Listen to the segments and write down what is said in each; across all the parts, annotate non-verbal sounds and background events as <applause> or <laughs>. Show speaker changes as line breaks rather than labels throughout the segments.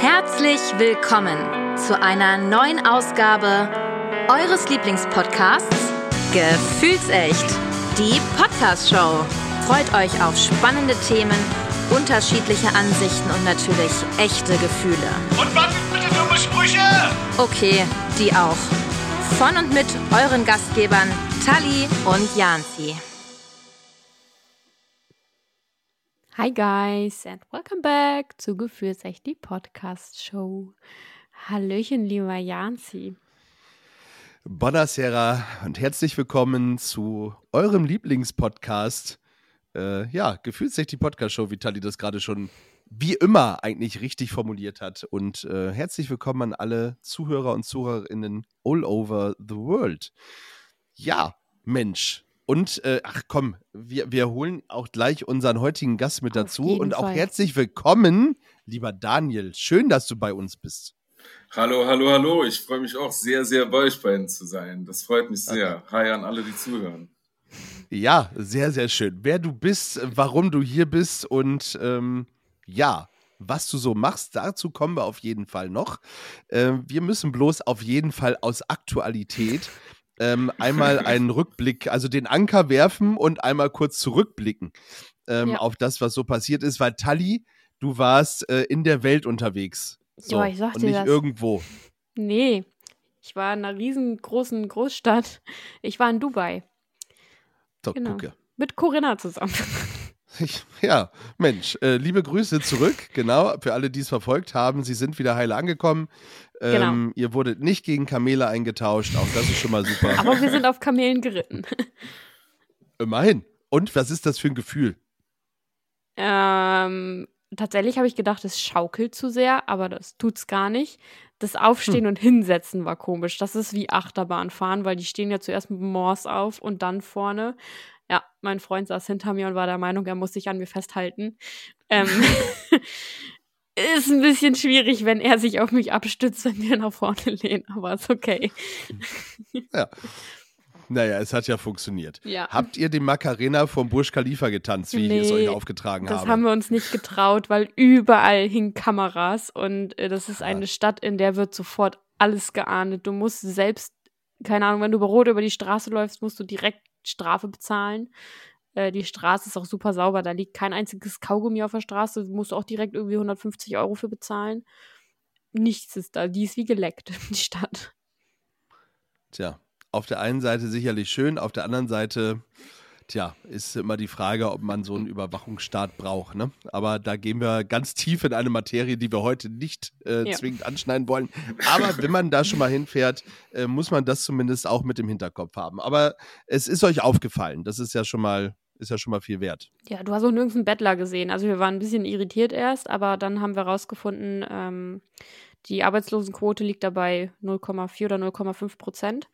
Herzlich willkommen zu einer neuen Ausgabe eures Lieblingspodcasts Gefühlsecht, die Podcast-Show. Freut euch auf spannende Themen, unterschiedliche Ansichten und natürlich echte Gefühle.
Und was sind bitte dumme Sprüche?
Okay, die auch. Von und mit euren Gastgebern Tali und Janzi.
Hi guys and welcome back zu Gefühlsecht, die Podcast Show. Hallöchen, lieber Janzi.
Buonasera und herzlich willkommen zu eurem Lieblingspodcast. Äh, ja, Gefühlsecht, die Podcast Show, wie Tali das gerade schon wie immer eigentlich richtig formuliert hat. Und äh, herzlich willkommen an alle Zuhörer und Zuhörerinnen all over the world. Ja, Mensch, und äh, ach komm, wir, wir holen auch gleich unseren heutigen Gast mit
Auf
dazu. Und auch
Fall.
herzlich willkommen, lieber Daniel. Schön, dass du bei uns bist.
Hallo, hallo, hallo. Ich freue mich auch sehr, sehr bei euch beiden zu sein. Das freut mich sehr. Hi an alle, die zuhören.
Ja, sehr, sehr schön. Wer du bist, warum du hier bist und ähm, ja, was du so machst, dazu kommen wir auf jeden Fall noch. Ähm, wir müssen bloß auf jeden Fall aus Aktualität ähm, einmal <laughs> einen Rückblick, also den Anker werfen und einmal kurz zurückblicken ähm,
Ja.
auf das, was so passiert ist, weil Tali, du warst äh, in der Welt unterwegs. So,
Ja, ich sag
und nicht
das.
irgendwo.
Nee, ich war in einer riesengroßen Großstadt. Ich war in Dubai
So,
Genau.
gucke.
mit Corinna zusammen. <laughs>
Ich, ja, Mensch, äh, liebe Grüße zurück, genau, für alle, die es verfolgt haben. Sie sind wieder heile angekommen.
Genau.
Ähm, Ihr wurdet nicht gegen Kamele eingetauscht, auch das ist schon mal super.
Aber wir sind auf Kamelen geritten. <laughs>
Immerhin. Und was ist das für ein Gefühl?
Ähm, tatsächlich habe ich gedacht, es schaukelt zu sehr, aber das tut's gar nicht. Das Aufstehen und Hinsetzen war komisch. Das ist wie Achterbahnfahren, weil die stehen ja zuerst mit dem Morse auf und dann vorne. Ja, mein Freund saß hinter mir und war der Meinung, er muss sich an mir festhalten. Ähm, <laughs> <laughs> ist ein bisschen schwierig, wenn er sich auf mich abstützt, wenn wir nach vorne lehnen, aber ist okay. <laughs>
Naja, es hat ja funktioniert.
Ja.
Habt ihr den Macarena vom Burj Khalifa getanzt, wie ich es
Nee,
euch aufgetragen
Das
habe?
haben wir uns nicht getraut, weil überall hingen Kameras und äh, das ist eine Stadt, in der wird sofort alles geahndet. Du musst selbst, keine Ahnung, wenn du bei Rot über die Straße läufst, musst du direkt Strafe bezahlen. Äh, die Straße ist auch super sauber, da liegt kein einziges Kaugummi auf der Straße, du musst auch direkt irgendwie 150 Euro für bezahlen. Nichts ist da, die ist wie geleckt, <laughs> die Stadt.
Tja, auf der einen Seite sicherlich schön, auf der anderen Seite, tja, ist immer die Frage, ob man so einen Überwachungsstaat braucht. Ne? Aber da gehen wir ganz tief in eine Materie, die wir heute nicht äh,
Ja.
zwingend anschneiden wollen. Aber wenn man da schon mal hinfährt, äh, muss man das zumindest auch mit im Hinterkopf haben. Aber es ist euch aufgefallen, das ist ja schon mal, ist ja schon mal viel wert.
Ja, du hast auch nirgends einen Bettler gesehen. Also wir waren ein bisschen irritiert erst, aber dann haben wir rausgefunden, ähm, die Arbeitslosenquote liegt dabei 0,4 oder 0,5 Prozent.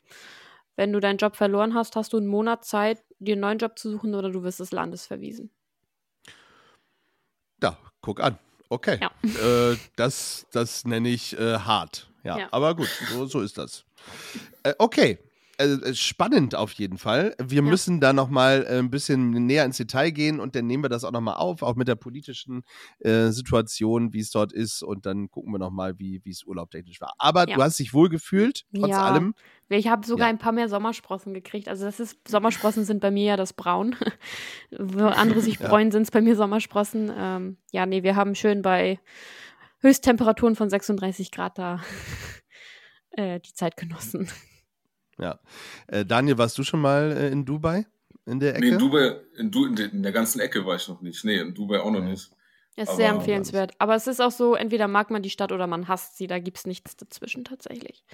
Wenn du deinen Job verloren hast, hast du einen Monat Zeit, dir einen neuen Job zu suchen oder du wirst des Landes verwiesen.
Da, guck an. Okay.
Ja. <laughs>
Äh, das, das nenne ich äh, hart. Ja,
Ja.
aber gut, so, so ist das. Äh, okay. Äh, äh, spannend auf jeden Fall. Wir
Ja.
müssen da noch mal äh, ein bisschen näher ins Detail gehen und dann nehmen wir das auch noch mal auf, auch mit der politischen äh, Situation, wie es dort ist und dann gucken wir noch mal, wie es urlaubtechnisch war. Aber
Ja.
du hast dich wohl gefühlt, trotz
Ja.
allem.
Ich habe sogar ein paar mehr Sommersprossen gekriegt. Also das ist, Sommersprossen sind bei mir ja das Braun. <laughs> Wo andere sich <laughs> freuen, sind es bei mir Sommersprossen. Ähm, ja, nee, wir haben schön bei Höchsttemperaturen von 36 Grad da <laughs> äh, die Zeit genossen.
Ja. Äh, Daniel, warst du schon mal äh, in Dubai? In der Ecke?
Nee, in Dubai, in, du, in, der, in der ganzen Ecke war ich noch nicht. Nee, in Dubai auch noch
Nee.
nicht.
Das ist
Aber-
sehr empfehlenswert. Aber es ist auch so, entweder mag man die Stadt oder man hasst sie. Da gibt es nichts dazwischen tatsächlich.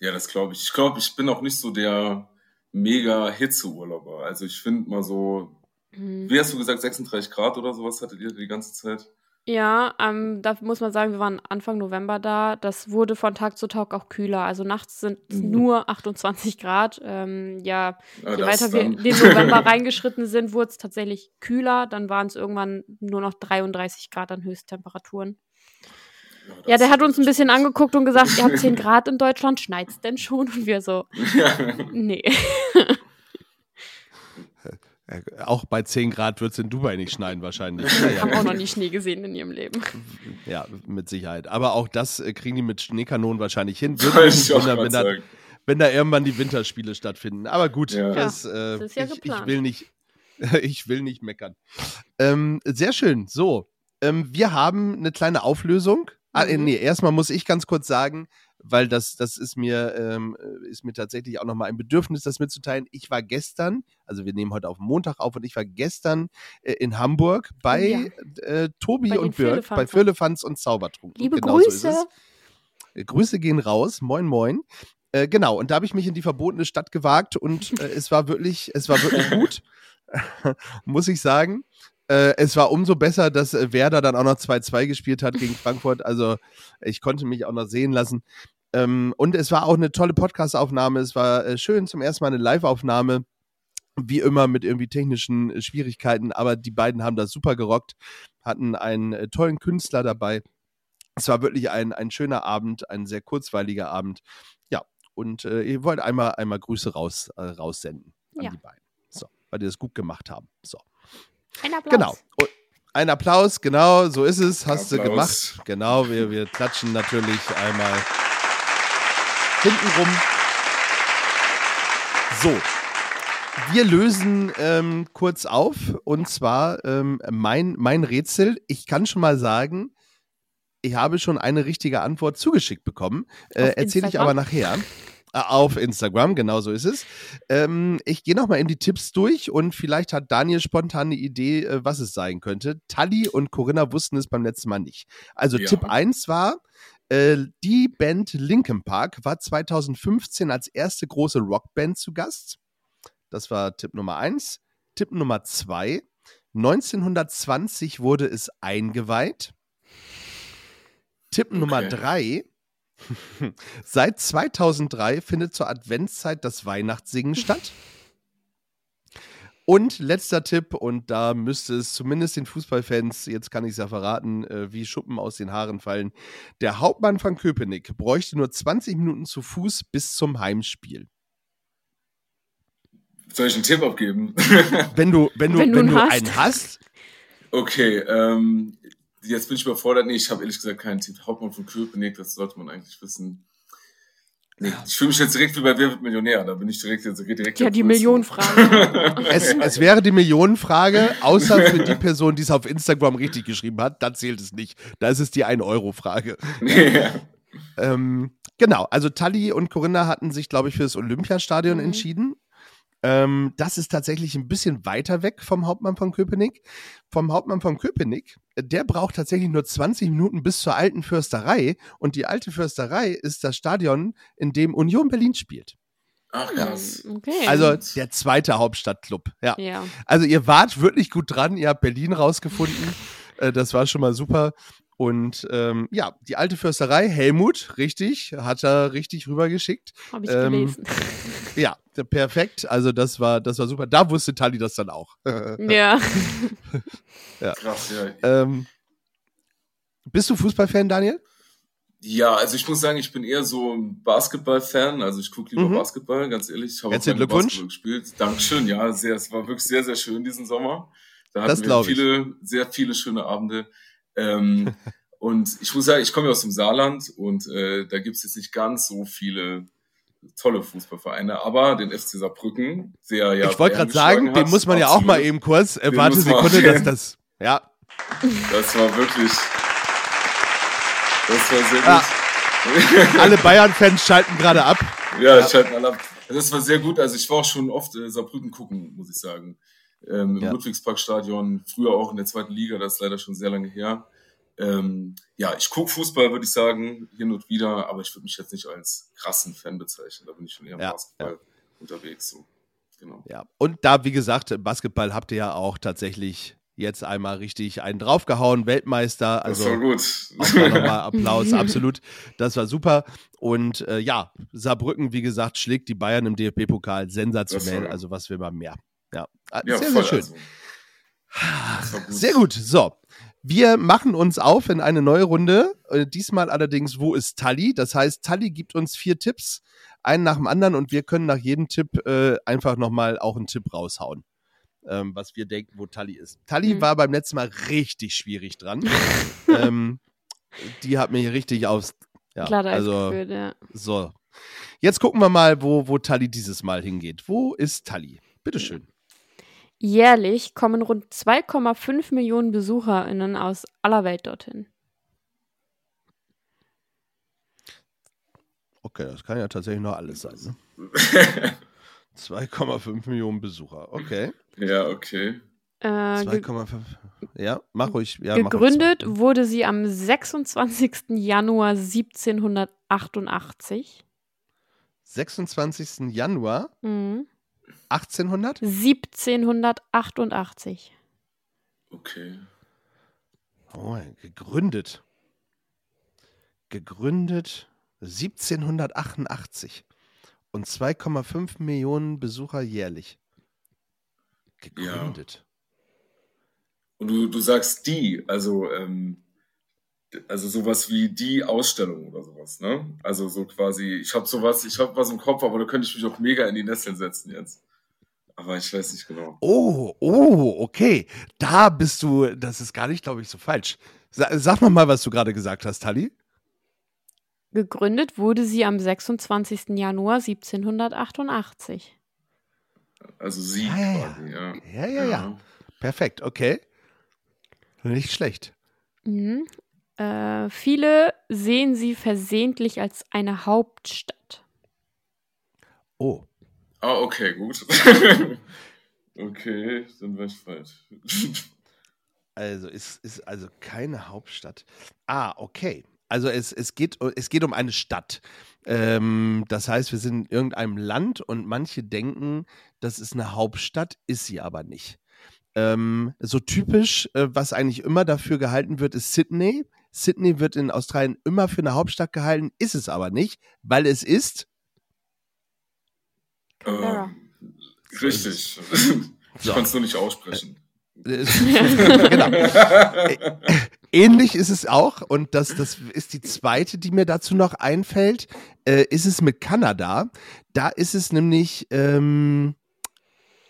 Ja, das glaube ich. Ich glaube, ich bin auch nicht so der mega Hitzeurlauber. Also ich finde mal so,
Mhm.
wie hast du gesagt, 36 Grad oder sowas hattet ihr die ganze Zeit?
Ja, ähm, da muss man sagen, wir waren Anfang November da. Das wurde von Tag zu Tag auch kühler. Also nachts sind es
Mhm.
nur 28 Grad. Ähm, ja,
Ja,
je weiter wir in den November reingeschritten sind, wurde es tatsächlich kühler. Dann waren es irgendwann nur noch 33 Grad an Höchsttemperaturen. Ja,
das
der hat uns ein bisschen angeguckt und gesagt, ihr habt 10 <laughs> Grad in Deutschland, schneit's denn schon? Und wir so,
Ja.
nee. <laughs>
Äh, Auch bei 10 Grad wird es in Dubai nicht schneien wahrscheinlich.
Die haben auch noch nie Schnee gesehen in ihrem Leben.
Ja, mit Sicherheit. Aber auch das äh, kriegen die mit Schneekanonen wahrscheinlich hin. <laughs> Würde
ich
wundern, wenn da, wenn da irgendwann die Winterspiele stattfinden. Aber gut,
Ja.
das, äh,
das ist ja
ich, ich
geplant.
will nicht, <laughs> ich will nicht meckern. Ähm, sehr schön. So, ähm, wir haben eine kleine Auflösung. Ah, äh,
Mhm.
nee, erstmal muss ich ganz kurz sagen, weil das, das ist mir, ähm, äh, ist mir tatsächlich auch nochmal ein Bedürfnis, das mitzuteilen. Ich war gestern, also wir nehmen heute auf Montag auf und ich war gestern äh, in Hamburg bei äh, Tobi
Bei
und Birk, bei. Firlefanz und Zaubertrunk.
Liebe
Genau so ist
Grüße.
es. Äh, Grüße gehen raus. Moin, moin. Äh, genau, und da habe ich mich in die verbotene Stadt gewagt und äh, es war wirklich, es war wirklich <laughs> gut, <laughs> muss ich sagen. Äh, es war umso besser, dass äh, Werder dann auch noch 2-2 gespielt hat gegen <laughs> Frankfurt. Also ich konnte mich auch noch sehen lassen. Ähm, und es war auch eine tolle Podcast-Aufnahme. Es war äh, schön, zum ersten Mal eine Live-Aufnahme. Wie immer mit irgendwie technischen äh, Schwierigkeiten, aber die beiden haben das super gerockt, hatten einen äh, tollen Künstler dabei. Es war wirklich ein, ein schöner Abend, ein sehr kurzweiliger Abend. Ja, und ihr wollt einmal, einmal Grüße raus, raussenden an
Ja.
die beiden. So, weil die das gut gemacht haben. So.
Ein Applaus.
Genau. Und ein Applaus, genau, so ist es. Hast du
Applaus.
gemacht. Genau, wir, wir klatschen natürlich einmal hintenrum. So. Wir lösen ähm, kurz auf und zwar ähm, mein, mein Rätsel. Ich kann schon mal sagen, ich habe schon eine richtige Antwort zugeschickt bekommen. Äh, Erzähle ich aber nachher. Äh, Auf Instagram, genau so ist es. Ähm, ich gehe nochmal in die Tipps durch und vielleicht hat Daniel spontan eine Idee, äh, was es sein könnte. Tali und Corinna wussten es beim letzten Mal nicht. Also
Ja.
Tipp 1 war, äh, die Band Linkin Park war 2015 als erste große Rockband zu Gast. Das war Tipp Nummer 1. Tipp Nummer 2. 1920 wurde es eingeweiht. Tipp Nummer
Okay.
3. Seit 2003 findet zur Adventszeit das Weihnachtssingen statt. Und letzter Tipp, und da müsste es zumindest den Fußballfans, jetzt kann ich es ja verraten, äh, wie Schuppen aus den Haaren fallen. Der Hauptmann von Köpenick bräuchte nur 20 Minuten zu Fuß bis zum Heimspiel.
Soll ich einen Tipp abgeben?
Wenn du, wenn du,
Wenn
wenn
du
du,
einen hast.
einen hast,
okay, ähm, jetzt bin ich überfordert. Nee, ich habe ehrlich gesagt keinen Tipp. Hauptmann von Köpenick, das sollte man eigentlich wissen. Nee, ich fühle mich jetzt direkt wie bei Wer wird Millionär. Da bin ich direkt, jetzt direkt
Ja, die. Millionenfrage. <laughs>
es, es wäre die Millionenfrage, außer für die Person, die es auf Instagram richtig geschrieben hat, dann zählt es nicht. Da ist es die 1-Euro-Frage. <laughs>
ja.
Ähm, genau, also Tali und Corinna hatten sich, glaube ich, für das Olympiastadion
Mhm.
entschieden. Ähm, das ist tatsächlich ein bisschen weiter weg vom Hauptmann von Köpenick. Vom Hauptmann von Köpenick, äh, der braucht tatsächlich nur 20 Minuten bis zur alten Försterei. Und die alte Försterei ist das Stadion, in dem Union Berlin spielt.
Ach krass.
Okay.
Also der zweite Hauptstadtclub. Ja.
ja.
Also ihr wart wirklich gut dran, ihr habt Berlin rausgefunden. <laughs> äh, das war schon mal super. Und ähm, ja, die alte Försterei, Helmut, richtig, hat er richtig rübergeschickt.
Habe ich
Ähm,
gelesen. <laughs>
Ja, perfekt. Also das war, das war super. Da wusste Tali das dann auch. <laughs> <laughs>
ja.
Krass, ja.
ähm, bist du Fußballfan, Daniel?
Ja, also ich muss sagen, ich bin eher so ein Basketball-Fan. Also ich gucke lieber
Mhm.
Basketball, ganz ehrlich. Ich habe auch
Herzlichen
gerne
Glückwunsch.
Basketball gespielt. Dankeschön, ja, sehr, es war wirklich sehr, sehr schön diesen Sommer. Da
Das
hatten wir
glaub ich.
viele, sehr viele schöne Abende. Ähm, und ich muss sagen, ich komme ja aus dem Saarland und äh, da gibt es jetzt nicht ganz so viele tolle Fußballvereine, aber den FC Saarbrücken, der ja.
ich wollte gerade sagen,
geschlagen
den
hat,
muss man ja auch mal eben kurz. Äh, warte Sekunde, dass <laughs> das. Ja,
Das war wirklich. Das war sehr
Ja.
gut. <laughs>
alle Bayern-Fans schalten gerade ab.
Ja,
Ja.
ich halte alle ab. Das war sehr gut. Also ich war auch schon oft äh, Saarbrücken gucken, muss ich sagen. Ähm, Im
Ja.
Ludwigsparkstadion, früher auch in der zweiten Liga, das ist leider schon sehr lange her. Ähm, ja, ich gucke Fußball, würde ich sagen, hin und wieder, aber ich würde mich jetzt nicht als krassen Fan bezeichnen. Da bin ich schon eher im
Ja,
Basketball unterwegs. So. Genau.
Ja, und da, wie gesagt, Basketball habt ihr ja auch tatsächlich jetzt einmal richtig einen draufgehauen, Weltmeister.
Das
Also
war gut.
nochmal <laughs> Applaus, absolut. Das war super. Und äh, ja, Saarbrücken, wie gesagt, schlägt die Bayern im DFB-Pokal
Das
sensationell. Also was will man mehr? Ja, Ah,
Ja,
sehr, sehr schön.
Also. Gut.
Sehr gut. So, wir machen uns auf in eine neue Runde. Äh, diesmal allerdings, wo ist Tali? Das heißt, Tali gibt uns vier Tipps, einen nach dem anderen, und wir können nach jedem Tipp äh, einfach nochmal auch einen Tipp raushauen. ähm, was wir denken, wo Tali ist. Tali
Mhm.
war beim letzten Mal richtig schwierig dran. <laughs> ähm, die hat mir hier richtig aufs. Ja,
Glatteis
also,
geführt, ja.
so. Jetzt gucken wir mal, wo, wo Tali dieses Mal hingeht. Wo ist Tali? Bitteschön.
Jährlich kommen rund 2,5 Millionen BesucherInnen aus aller Welt dorthin.
Okay, das kann ja tatsächlich noch alles sein. Ne? <laughs> 2,5 Millionen Besucher. Okay.
ja, okay.
Äh, ge
2,5. Ja, mach ruhig. Ja, mach
gegründet
ruhig.
wurde sie am 26. Januar 1788.
26. Januar
Mhm.
1800?
1788.
Okay.
Oh, gegründet. Gegründet 1788 und 2,5 Millionen Besucher jährlich. Gegründet.
Und du, du sagst die, also, ähm, also sowas wie die Ausstellung oder sowas, ne? Also so quasi, ich habe sowas, ich habe was im Kopf, aber da könnte ich mich auch mega in die Nesseln setzen jetzt. Aber ich weiß nicht genau.
Oh, oh, okay. Da bist du, das ist gar nicht, glaube ich, so falsch. Sa sag noch mal, was du gerade gesagt hast, Tali.
Gegründet wurde sie am 26. Januar 1788.
Also sie
Ja, ja, ja.
quasi, ja.
Ja, ja, ja. Perfekt, okay. Nicht schlecht.
Mhm. Äh, viele sehen sie versehentlich als eine Hauptstadt.
Oh,
Ah, okay, gut. <laughs> okay, dann wäre ich falsch.
also ist, ist also keine Hauptstadt. Ah, okay. Also es, es, geht, es geht um eine Stadt. Ähm, das heißt, wir sind in irgendeinem Land und manche denken, das ist eine Hauptstadt, ist sie aber nicht. Ähm, so typisch, äh, was eigentlich immer dafür gehalten wird, ist Sydney. Sydney wird in Australien immer für eine Hauptstadt gehalten, ist es aber nicht, weil es ist.
Canberra.
Ähm, richtig. <laughs> Ich
So.
konnte es nur nicht aussprechen.
äh, <laughs> genau. Ähnlich ist es auch, und das, das ist die zweite, die mir dazu noch einfällt, äh, ist es mit Kanada. Da ist es nämlich, ähm,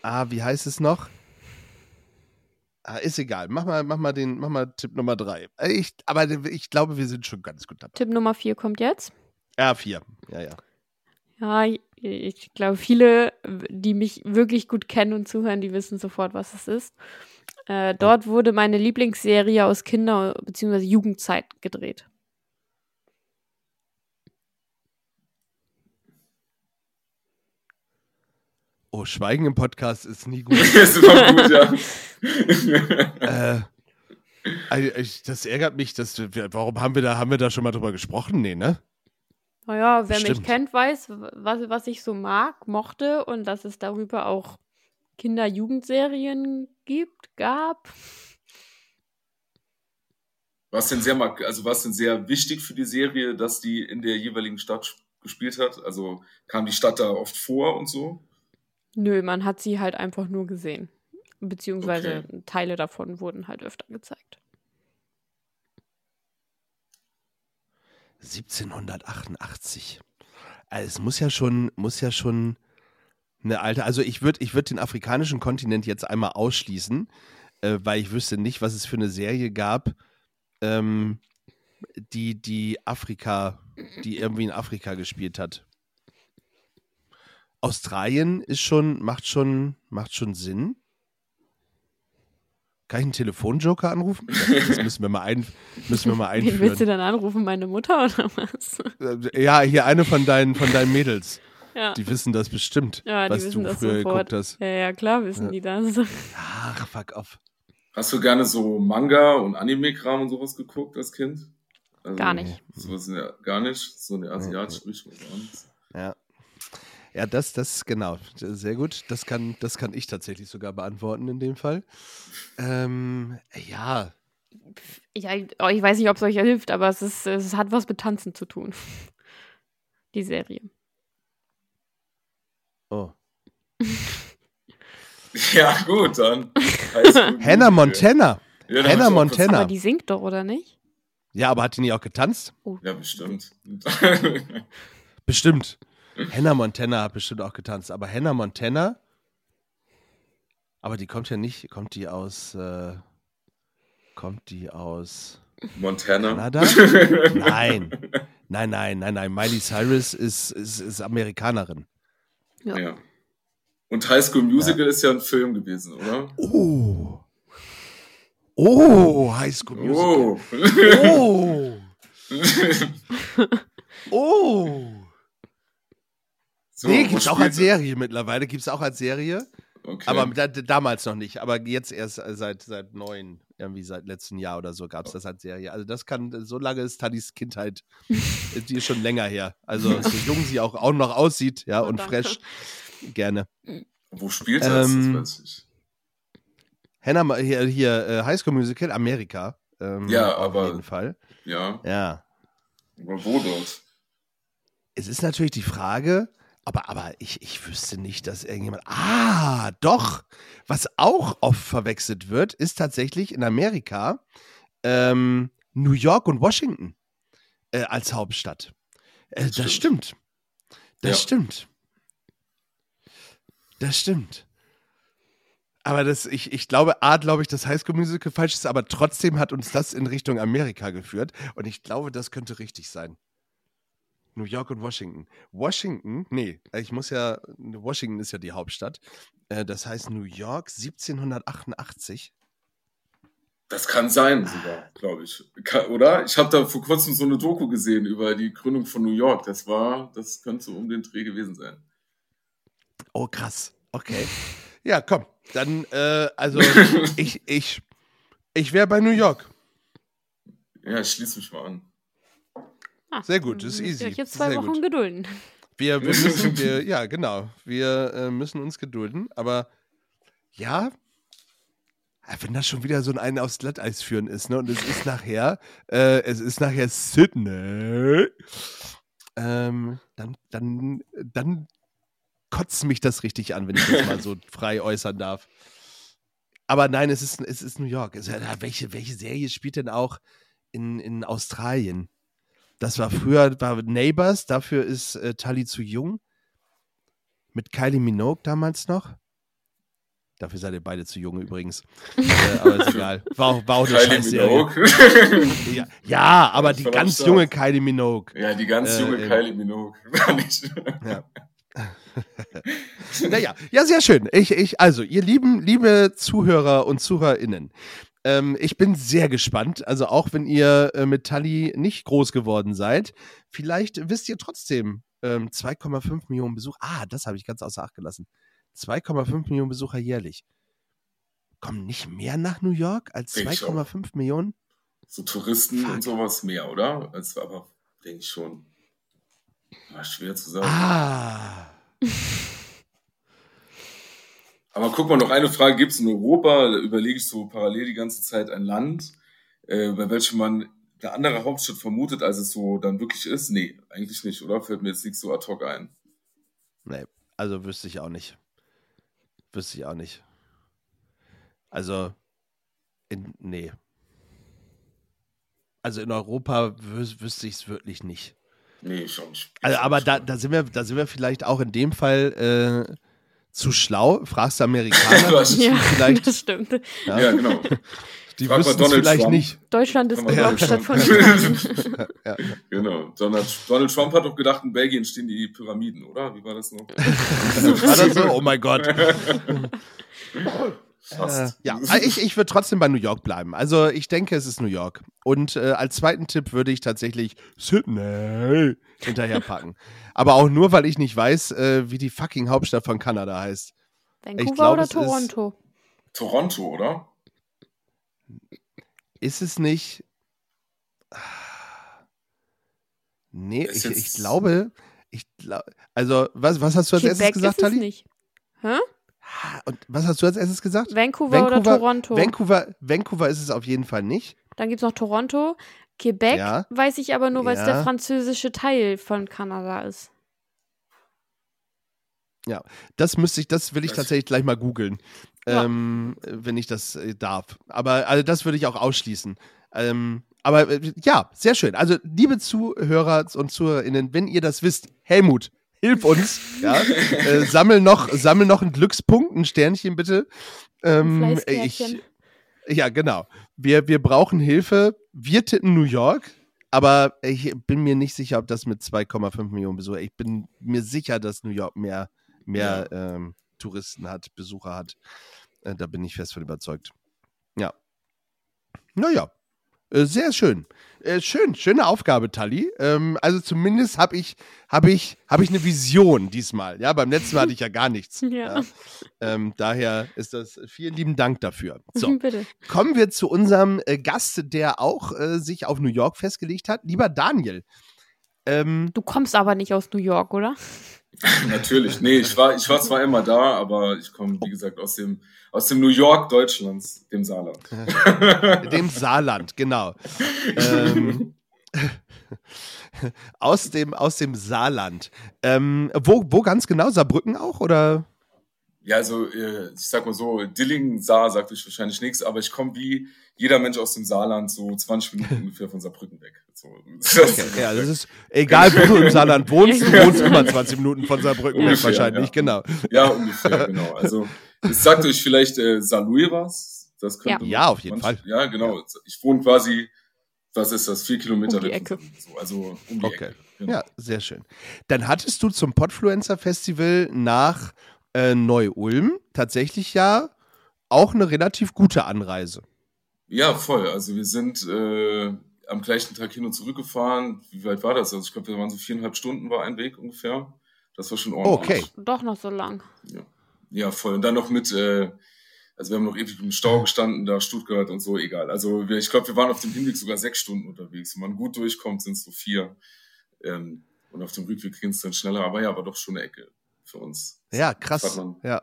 ah, wie heißt es noch? Ah, ist egal. Mach mal, mach mal den, mach mal Tipp Nummer drei. Äh, Ich, aber ich glaube, wir sind schon ganz gut dabei.
Tipp Nummer 4 kommt jetzt.
Ja, vier. Ja, ja.
Ja, ich- ich glaube, viele, die mich wirklich gut kennen und zuhören, die wissen sofort, was es ist. Äh, dort wurde meine Lieblingsserie aus Kinder- bzw. Jugendzeit gedreht.
Oh, Schweigen im Podcast ist nie <laughs> gut.
ist immer gut, ja. <laughs>
äh, also das ärgert mich, dass wir, warum haben wir da, haben wir da schon mal drüber gesprochen? Nee, ne?
Naja, wer mich
Bestimmt.
kennt, weiß, was, was ich so mag, mochte und dass es darüber auch Kinder-Jugendserien gibt, gab.
War es denn sehr, mag- also war es denn sehr wichtig für die Serie, dass die in der jeweiligen Stadt sp- gespielt hat? Also kam die Stadt da oft vor und so?
Nö, man hat sie halt einfach nur gesehen. Beziehungsweise
Okay.
Teile davon wurden halt öfter gezeigt.
1788. Also es muss ja schon, muss ja schon eine alte. Also ich würde, ich würde den afrikanischen Kontinent jetzt einmal ausschließen, äh, weil ich wüsste nicht, was es für eine Serie gab, ähm, die die Afrika, die irgendwie in Afrika gespielt hat. Australien ist schon, macht schon, macht schon Sinn. Kann ich einen Telefonjoker anrufen? Das, müssen wir mal, ein, müssen wir mal <laughs>
Wen
einführen.
willst du dann anrufen? Meine Mutter oder was?
Äh, Ja, hier eine von deinen, von deinen Mädels.
Ja,
Die wissen das bestimmt,
ja die
was
wissen
du
das
früher
sofort.
geguckt hast.
Ja, ja, klar wissen
Ja.
die das. <laughs>
Ach, fuck off.
Hast du gerne so Manga und Anime-Kram und sowas geguckt als Kind? Also,
Gar nicht.
Sowas gar nicht, so eine asiatische nichts.
Ja. Ja, das, das, genau. Sehr gut. Das kann, das kann ich tatsächlich sogar beantworten in dem Fall. Ähm, ja.
Ja, oh, ich weiß nicht, ob es euch hilft, aber es, ist, es hat was mit Tanzen zu tun. <laughs> Die Serie.
Oh. <laughs>
Ja, gut, dann. <laughs>
Hannah. Montana.
Ja,
Hannah
ich
Montana.
Aber die singt doch, oder nicht?
Ja, aber hat die nie auch getanzt?
was- Ja, bestimmt.
Bestimmt. Hannah Montana hat bestimmt auch getanzt. Aber Hannah Montana Aber die kommt ja nicht, kommt die aus, äh, kommt die aus
Montana.
Kanada? <laughs> nein. Nein, nein, nein, nein. Miley Cyrus ist, ist, ist Amerikanerin.
Ja.
Ja. Und High School Musical ist ja ein Film gewesen, oder?
Oh. Oh, High School Musical.
Oh.
Oh. <laughs> oh.
So,
nee, gibt's auch als Serie mittlerweile. Gibt's auch als Serie.
Okay.
Aber da, damals noch nicht. Aber jetzt erst äh, seit, seit neun, irgendwie seit letztem Jahr oder so gab es das als Serie. Also das kann, so lange ist Tadis Kindheit, <laughs> die ist schon länger her. Also so jung sie auch, auch noch aussieht, ja,
Oh,
und
danke.
fresh. Gerne.
Wo spielt das?
Ähm,
das weiß ich.
Hannah, hier, hier äh, High School Musical, Amerika. Ähm,
Ja,
auf
aber-
jeden Fall.
Ja.
Ja.
Aber wo dort?
Es ist natürlich die Frage, aber, aber ich, ich wüsste nicht, dass irgendjemand. Ah, doch! Was auch oft verwechselt wird, ist tatsächlich in Amerika ähm, New York und Washington äh, als Hauptstadt. Äh, das
Stimmt.
stimmt. Das
Ja.
stimmt. Das stimmt. Aber das, ich, ich glaube, A, glaube ich, dass Highschool Musical falsch ist, aber trotzdem hat uns das in Richtung Amerika geführt. Und ich glaube, das könnte richtig sein. New York und Washington. Washington, nee, ich muss ja, Washington ist ja die Hauptstadt. Äh, Das heißt New York 1788.
Das kann sein sogar, glaube ich. Oder? Ich habe da vor kurzem so eine Doku gesehen über die Gründung von New York. Das war, das könnte um den Dreh gewesen sein.
Oh, krass. Okay. Ja, komm. Dann, äh, also, <laughs> ich, ich, ich wäre bei New York.
Ja, ich schließe mich mal an.
Ah,
Sehr gut, das ist easy.
euch jetzt zwei
Sehr
Wochen
gut.
gedulden.
Wir, wir <laughs> müssen, wir, ja, genau. Wir äh, müssen uns gedulden. Aber ja, wenn das schon wieder so ein einen aufs Glatteis führen ist, ne? Und es ist nachher, äh, es ist nachher Sydney, ähm, dann, dann, dann kotzt mich das richtig an, wenn ich das mal so <laughs> frei äußern darf. Aber nein, es ist, es ist New York. Es, welche, welche Serie spielt denn auch in, in Australien? Das war früher, war Neighbors, dafür ist äh, Tully zu jung. Mit Kylie Minogue damals noch. Dafür seid ihr beide zu jung übrigens. <laughs> äh, aber ist egal. War auch, war auch eine
Kylie. Minogue. <laughs>
Ja, ja, aber die ganz junge Kylie Minogue.
ja, die ganz
Äh,
junge
ähm,
Kylie Minogue. <laughs> War nicht.
Ja. naja, ja, sehr schön. Ich, ich, also, ihr lieben, liebe Zuhörer und ZuhörerInnen, ähm, ich bin sehr gespannt. Also, auch wenn ihr äh, mit Tully nicht groß geworden seid, vielleicht wisst ihr trotzdem ähm, 2,5 Millionen Besucher. Ah, das habe ich ganz außer Acht gelassen. 2,5 Millionen Besucher jährlich. Kommen nicht mehr nach New York als
Denk ich auch.
2,5 Millionen?
So Touristen
Fuck.
und sowas mehr, oder? Als, aber denke ich schon. War schwer zu sagen.
Ah. <laughs>
Aber guck mal, noch eine Frage gibt es in Europa, da überlege ich so parallel die ganze Zeit ein Land, äh, bei welchem man eine andere Hauptstadt vermutet, als es so dann wirklich ist. Nee, eigentlich nicht, oder? Fällt mir jetzt nichts so ad hoc ein.
Nee, also wüsste ich auch nicht. Wüsste ich auch nicht. Also, in, nee. Also in Europa wüs wüsste ich es wirklich nicht.
Nee, nicht.
Also, aber da, da, sind wir, da sind wir vielleicht auch in dem Fall äh, zu schlau. Fragst du Amerikaner, die <laughs>
Ja,
wissen vielleicht,
das stimmt.
ja,
Ja, genau.
die
frag mal
wüssten es
Donald
vielleicht
Trump.
nicht.
Deutschland ist die. Hauptstadt von
Ja. <laughs>
genau. Donald, Donald Trump hat doch gedacht, in Belgien stehen die Pyramiden, oder? Wie war das noch? <laughs>
War das so? Oh mein Gott. Äh, ja, also ich, ich würde trotzdem bei New York bleiben. Also ich denke, es ist New York. Und äh, als zweiten Tipp würde ich tatsächlich Sydney hinterherpacken. Aber auch nur, weil ich nicht weiß, äh, wie die fucking Hauptstadt von Kanada heißt.
Vancouver
glaub,
oder Toronto?
Toronto, oder?
Ist es nicht. Nee,
Ist
ich, ich glaube. Ich glaub, also, was, was hast du als erstes
Quebec
gesagt,
ist es
Tali?
nicht. Hä?
Und was hast du als erstes gesagt?
Vancouver, oder Toronto?
Vancouver, Vancouver ist es auf jeden Fall nicht.
Dann gibt es noch Toronto. Quebec
Ja.
weiß ich aber nur, weil es
Ja.
der französische Teil von Kanada ist.
Das müsste ich, das will ich tatsächlich gleich mal googeln,
Ja.
ähm, wenn ich das äh, darf. Aber also das würde ich auch ausschließen. Ähm, aber äh, ja, sehr schön. Also, liebe Zuhörer und ZuhörerInnen, wenn ihr das wisst, Helmut, hilf uns. <laughs> Ja? äh, sammel, noch, sammel noch einen Glückspunkt, ein Sternchen bitte. Ähm, ich,
Fleißkärtchen.
Ja, genau. Wir, wir brauchen Hilfe. Wir titten New York, aber ich bin mir nicht sicher, ob das mit 2,5 Millionen Besucher. Ich bin mir sicher, dass New York mehr, mehr ähm, Touristen hat, Besucher hat. Äh, da bin ich fest von überzeugt. Ja. Naja. Äh, sehr schön. Äh, schön, schöne Aufgabe, Tali. Ähm, also zumindest habe ich, hab ich, hab ich eine Vision diesmal. Ja, beim letzten Mal hatte ich ja gar nichts. <laughs>
Ja.
Ähm, daher ist das vielen lieben Dank dafür. So, <laughs>
Bitte.
kommen wir zu unserem äh, Gast, der auch äh, sich auf New York festgelegt hat. Lieber Daniel. Ähm,
Du kommst aber nicht aus New York, oder? <laughs>
Natürlich. Nee, ich war, ich war zwar immer da, aber ich komme, wie gesagt, aus dem, aus dem New York Deutschlands, dem Saarland. <laughs>
dem Saarland, genau. ähm, <laughs> aus, dem, aus dem Saarland. Ähm, wo, wo ganz genau? Saarbrücken auch? Oder?
Ja, also äh, ich sag mal so, Dillingen, Saar sagt euch wahrscheinlich nichts, aber ich komme wie jeder Mensch aus dem Saarland so 20 Minuten ungefähr von Saarbrücken weg. So, <laughs>
Okay, ja, das ist egal, wo du im Saarland <laughs> wohnst, du wohnst immer 20 Minuten von Saarbrücken weg
Ungefähr,
wahrscheinlich,
ja.
genau.
Ja, ungefähr, genau. Also es sagt euch vielleicht äh, Saarlouis was. Das könnte
Ja. Ja, auf jeden Fall.
Ja, genau. Ich wohne quasi, was ist das, vier Kilometer
Um die. Ecke.
So, also um die
Okay.
Ecke. Genau.
Ja, sehr schön. Dann hattest du zum Podfluencer Festival nach äh, Neu-Ulm tatsächlich ja auch eine relativ gute Anreise.
Ja, voll. Also wir sind äh, am gleichen Tag hin und zurück gefahren. Wie weit war das? Also ich glaube, wir waren so viereinhalb Stunden war ein Weg ungefähr. Das war schon ordentlich.
Okay.
Doch noch so lang.
Ja, voll. Und dann noch mit, äh, also wir haben noch ewig im Stau gestanden, da Stuttgart und so, egal. Also wir, ich glaube, wir waren auf dem Hinweg sogar sechs Stunden unterwegs. Wenn man gut durchkommt, sind es so vier. Ähm, und auf dem Rückweg ging es dann schneller, aber ja, war doch schon eine Ecke für uns.
Ja, krass. Ja.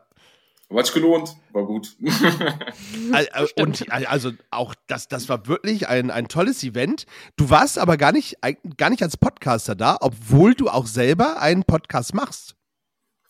Aber hat sich gelohnt, war gut. <laughs>
Al- Und al- also auch das, das war wirklich ein, ein tolles Event. Du warst aber gar nicht, gar nicht als Podcaster da, obwohl du auch selber einen Podcast machst.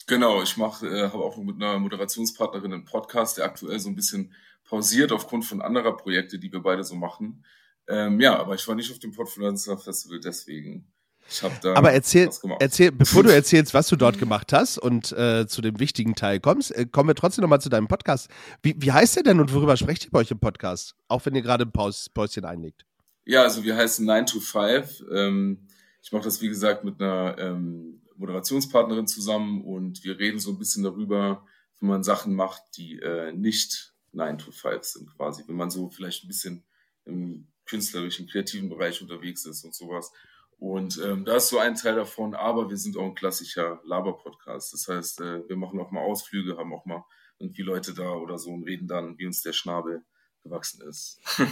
Genau, ich mache, äh, habe auch mit einer Moderationspartnerin einen Podcast, der aktuell so ein bisschen pausiert aufgrund von anderer Projekte, die wir beide so machen. Ähm, ja, aber ich war nicht auf dem Podfluencer Festival deswegen. Ich habe da
Aber erzähl, erzähl, bevor du <laughs> erzählst, was du dort gemacht hast und äh, zu dem wichtigen Teil kommst, äh, kommen wir trotzdem nochmal zu deinem Podcast. Wie, wie heißt der denn und worüber sprecht ihr bei euch im Podcast? Auch wenn ihr gerade ein Paus, Päuschen einlegt.
Ja, also wir heißen 9 to 5. Ähm, ich mache das, wie gesagt, mit einer ähm, Moderationspartnerin zusammen und wir reden so ein bisschen darüber, wenn man Sachen macht, die äh, nicht 9 to 5 sind quasi. Wenn man so vielleicht ein bisschen im künstlerischen, kreativen Bereich unterwegs ist und sowas. Und ähm, da ist so ein Teil davon, aber wir sind auch ein klassischer Laber-Podcast. Das heißt, äh, wir machen auch mal Ausflüge, haben auch mal irgendwie Leute da oder so und reden dann, wie uns der Schnabel gewachsen ist. <laughs>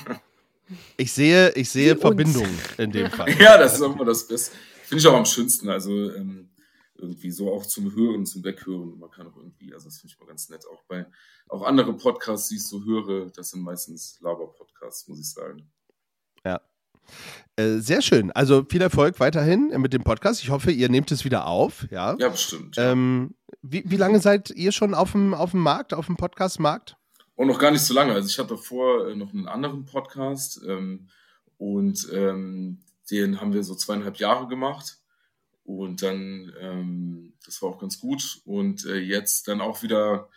Ich sehe, ich sehe. Verbindungen <laughs> in dem Fall.
Ja, das ist auch immer das Beste. Finde ich auch am schönsten. Also ähm, irgendwie so auch zum Hören, zum Weghören. Man kann auch irgendwie, also das finde ich mal ganz nett. Auch bei auch andere Podcasts, die ich so höre, das sind meistens Laber-Podcasts, muss ich sagen.
Äh, sehr schön. Also viel Erfolg weiterhin mit dem Podcast. Ich hoffe, ihr nehmt es wieder auf. Ja.
Ja, bestimmt.
Ähm, wie, wie lange seid ihr schon auf dem, auf dem Markt, auf dem Podcast-Markt?
Und noch gar nicht so lange. Also ich hatte davor äh, noch einen anderen Podcast ähm, und ähm, den haben wir so zweieinhalb Jahre gemacht. Und dann, ähm, das war auch ganz gut. Und äh, jetzt dann auch wieder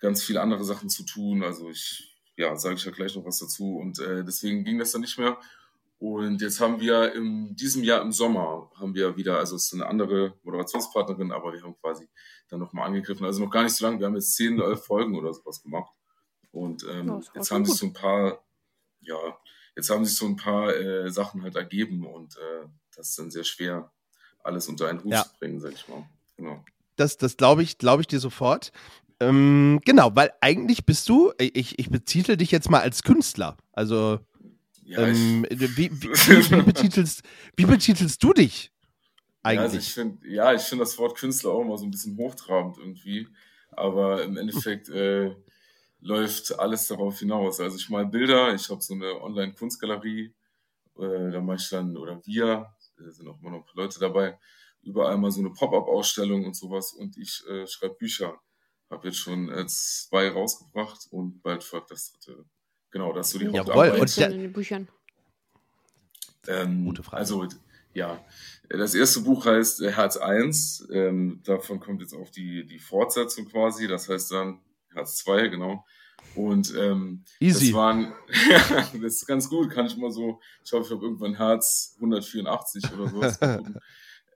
ganz viele andere Sachen zu tun. Also ich, ja, sage ich ja gleich noch was dazu. Und äh, deswegen ging das dann nicht mehr. Und jetzt haben wir in diesem Jahr im Sommer haben wir wieder, also es ist eine andere Moderationspartnerin, aber wir haben quasi dann nochmal angegriffen. Also noch gar nicht so lange. Wir haben jetzt zehn, elf Folgen oder sowas gemacht. Und ähm,
Ja, auch
jetzt haben sich
gut.
so ein paar, ja, jetzt haben sich so ein paar äh, Sachen halt ergeben und äh, das ist dann sehr schwer, alles unter einen Hut
Ja.
zu bringen, sag ich mal. Genau.
Das, das glaube ich, glaube ich dir sofort. Ähm, genau, weil eigentlich bist du, ich, ich betitel dich jetzt mal als Künstler. Also,
Ja,
ähm,
ich,
wie, <laughs> wie, wie, betitelst, wie betitelst du dich
also
eigentlich?
ich finde, ja, ich finde das Wort Künstler auch immer so ein bisschen hochtrabend irgendwie. Aber im Endeffekt äh, läuft alles darauf hinaus. Also ich mal Bilder, ich habe so eine Online-Kunstgalerie, äh, da mache ich dann, oder wir, da sind auch immer noch ein paar Leute dabei, überall mal so eine Pop-up-Ausstellung und sowas und ich äh, schreibe Bücher. Habe jetzt schon äh, zwei rausgebracht und bald folgt das dritte. Genau, das ist so die
Jawohl,
Hauptarbeit.
und
Und
der-
in den Büchern.
Ähm,
Gute Frage.
Also, ja. Das erste Buch heißt äh, Herz 1. Ähm, davon kommt jetzt auch die, die Fortsetzung quasi. Das heißt dann Herz 2, genau. Und ähm,
Easy.
das waren, <laughs> das ist ganz gut, kann ich mal so, ich hoffe, ich habe irgendwann Herz 184 oder sowas. <laughs> gefunden.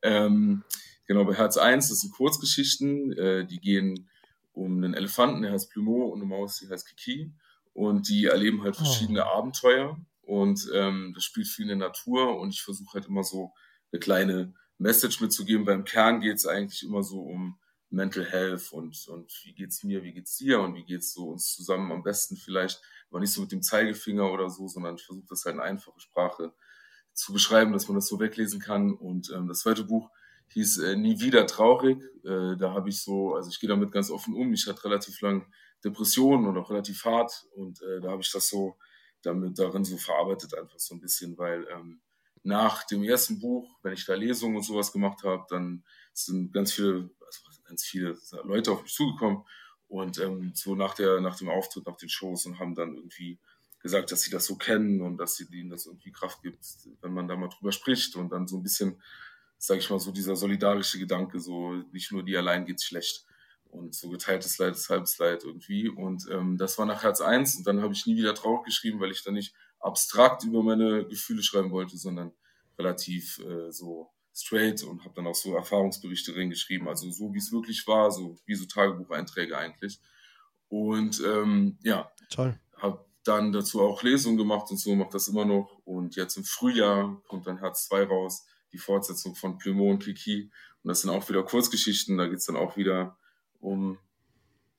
ähm, genau, bei Herz 1, das sind Kurzgeschichten, äh, die gehen um einen Elefanten, der heißt Plumeau, und eine Maus, die heißt Kiki. Und die erleben halt verschiedene Abenteuer. Und ähm, das spielt viel in der Natur. Und ich versuche halt immer so eine kleine Message mitzugeben. Beim Kern geht es eigentlich immer so um Mental Health und, und wie geht's mir, wie geht's dir und wie geht's so uns zusammen am besten vielleicht, aber nicht so mit dem Zeigefinger oder so, sondern ich versuche das halt in einfache Sprache zu beschreiben, dass man das so weglesen kann. Und ähm, das zweite Buch hieß äh, Nie wieder traurig. Äh, da habe ich so, also ich gehe damit ganz offen um. Ich hatte relativ lang Depressionen und auch relativ hart. Und äh, da habe ich das so damit darin so verarbeitet einfach so ein bisschen, weil ähm, nach dem ersten Buch, wenn ich da Lesungen und sowas gemacht habe, dann sind ganz viele, also ganz viele Leute auf mich zugekommen und ähm, so nach der nach dem Auftritt, nach den Shows und haben dann irgendwie gesagt, dass sie das so kennen und dass sie ihnen das irgendwie Kraft gibt, wenn man da mal drüber spricht und dann so ein bisschen, sage ich mal, so dieser solidarische Gedanke, so nicht nur die allein geht's schlecht und so geteiltes Leid ist halbes Leid irgendwie und ähm, das war nach Herz eins und dann habe ich nie wieder traurig geschrieben, weil ich da nicht abstrakt über meine Gefühle schreiben wollte, sondern relativ äh, so straight und habe dann auch so Erfahrungsberichte drin geschrieben, also so wie es wirklich war, so wie so Tagebucheinträge eigentlich. Und ähm, ja,
Toll.
habe dann dazu auch Lesungen gemacht und so, mache das immer noch. Und jetzt im Frühjahr kommt dann Herz 2 raus, die Fortsetzung von Plumeau und Kiki. Und das sind auch wieder Kurzgeschichten, da geht's dann auch wieder um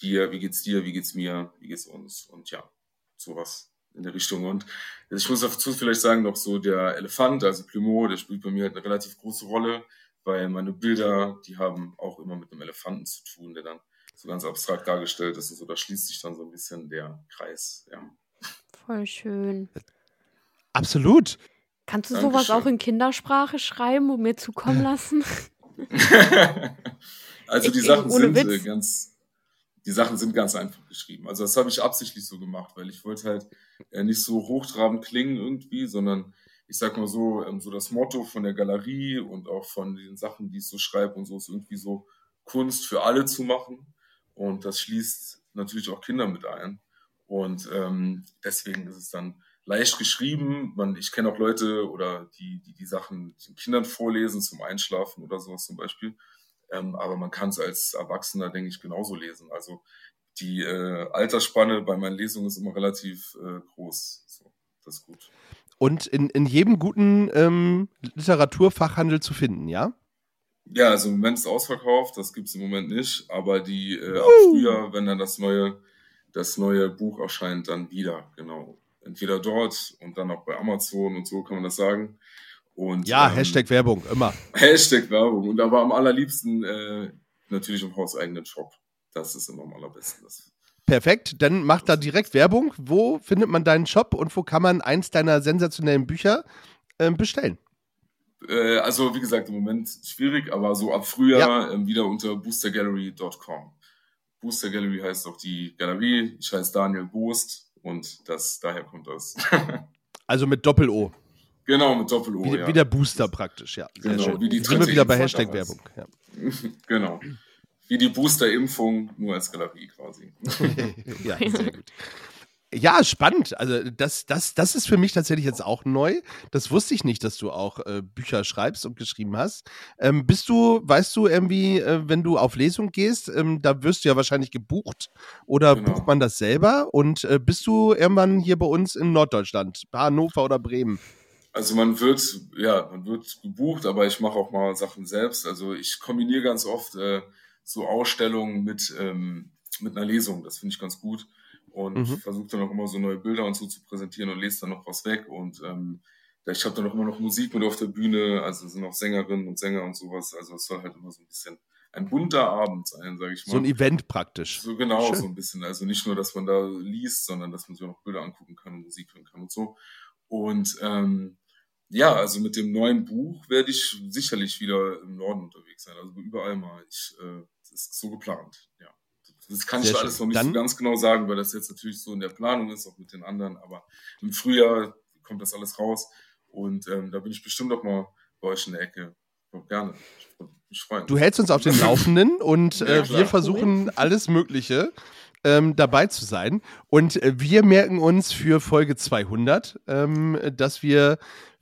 dir, wie geht's dir, wie geht's mir, wie geht's uns und ja, sowas in der Richtung. Und ich muss dazu vielleicht sagen, noch so der Elefant, also Plumeau, der spielt bei mir halt eine relativ große Rolle, weil meine Bilder, die haben auch immer mit einem Elefanten zu tun, der dann so ganz abstrakt dargestellt ist. Also da schließt sich dann so ein bisschen der Kreis. Ja.
Voll schön.
Absolut.
Kannst du
Dankeschön.
sowas auch in Kindersprache schreiben und mir zukommen <laughs> lassen? <laughs> <laughs>
also die
Ich-
Sachen sind äh,
Witz.
ganz, die Sachen sind ganz einfach geschrieben. Also das habe ich absichtlich so gemacht, weil ich wollte halt äh, nicht so hochtrabend klingen irgendwie, sondern ich sag mal so, ähm, so das Motto von der Galerie und auch von den Sachen, die ich so schreibe und so, ist irgendwie so Kunst für alle zu machen. Und das schließt natürlich auch Kinder mit ein. Und ähm, deswegen ist es dann leicht geschrieben. Man, ich kenne auch Leute oder die, die die Sachen den Kindern vorlesen zum Einschlafen oder sowas zum Beispiel. Ähm, aber man kann es als Erwachsener, denke ich, genauso lesen. Also die äh, Altersspanne bei meinen Lesungen ist immer relativ äh, groß. So, das ist gut.
Und in, in jedem guten ähm, Literaturfachhandel zu finden, ja?
Ja, also im Moment ist ausverkauft, das gibt's im Moment nicht, aber die äh, ab Frühjahr, wenn dann das neue, das neue Buch erscheint, dann wieder, genau. Entweder dort und dann auch bei Amazon und so kann man das sagen. Und,
Ja,
ähm,
Hashtag Werbung, immer.
Hashtag Werbung. Und aber am allerliebsten äh, natürlich im hauseigenen Shop. Das ist immer am allerbesten. Das,
Perfekt, dann mach da direkt Werbung. Wo findet man deinen Shop und wo kann man eins deiner sensationellen Bücher ähm, bestellen?
äh, also wie gesagt, im Moment schwierig, aber so ab Frühjahr ähm, wieder unter boostergallery.com. Booster Gallery heißt auch die Galerie. Ich heiße Daniel Boost und das daher kommt das. <laughs>
Also mit Doppel-O.
Genau, mit Doppel-O.
Wie,
ja.
wie der Booster praktisch, ja. Sehr
Genau,
schön.
wie die
Sind wir wieder bei
dritte
Hashtag
Impfung
Werbung. Ja. <laughs>
Genau. Wie die Booster-Impfung, nur als Galerie quasi. <laughs>
ja, sehr gut. Ja, spannend. Also das, das, das ist für mich tatsächlich jetzt auch neu. Das wusste ich nicht, dass du auch äh, Bücher schreibst und geschrieben hast. Ähm, bist du, weißt du irgendwie, äh, wenn du auf Lesung gehst, ähm, da wirst du ja wahrscheinlich gebucht oder
Genau.
bucht man das selber? Und äh, bist du irgendwann hier bei uns in Norddeutschland, Hannover oder Bremen?
Also man wird, ja, man wird gebucht, aber ich mache auch mal Sachen selbst. Also ich kombiniere ganz oft äh, so Ausstellungen mit, ähm, mit einer Lesung. Das finde ich ganz gut. Und
Mhm.
versuche dann auch immer so neue Bilder und so zu präsentieren und lese dann noch was weg. Und ähm, ich habe dann auch immer noch Musik mit auf der Bühne, also sind auch Sängerinnen und Sänger und sowas. Also es soll halt immer so ein bisschen ein bunter Abend sein, sage ich mal.
So ein Event praktisch.
So genau,
Schön.
so ein bisschen. Also nicht nur, dass man da liest, sondern dass man sich auch noch Bilder angucken kann und Musik hören kann und so. Und ähm, ja, also mit dem neuen Buch werde ich sicherlich wieder im Norden unterwegs sein. Also überall mal. Ich, äh, das ist so geplant, ja. Das kann
Sehr
ich
schön.
alles noch nicht
Dann-
so ganz genau sagen, weil das jetzt natürlich so in der Planung ist, auch mit den anderen. Aber im Frühjahr kommt das alles raus. Und ähm, da bin ich bestimmt auch mal bei euch in der Ecke. Auch gerne. Ich würde mich freuen.
Du hältst uns auf den <laughs> Laufenden und
Ja,
äh,
klar.
wir versuchen alles Mögliche. Ähm, dabei zu sein. Und äh, wir merken uns für Folge 200, ähm, dass wir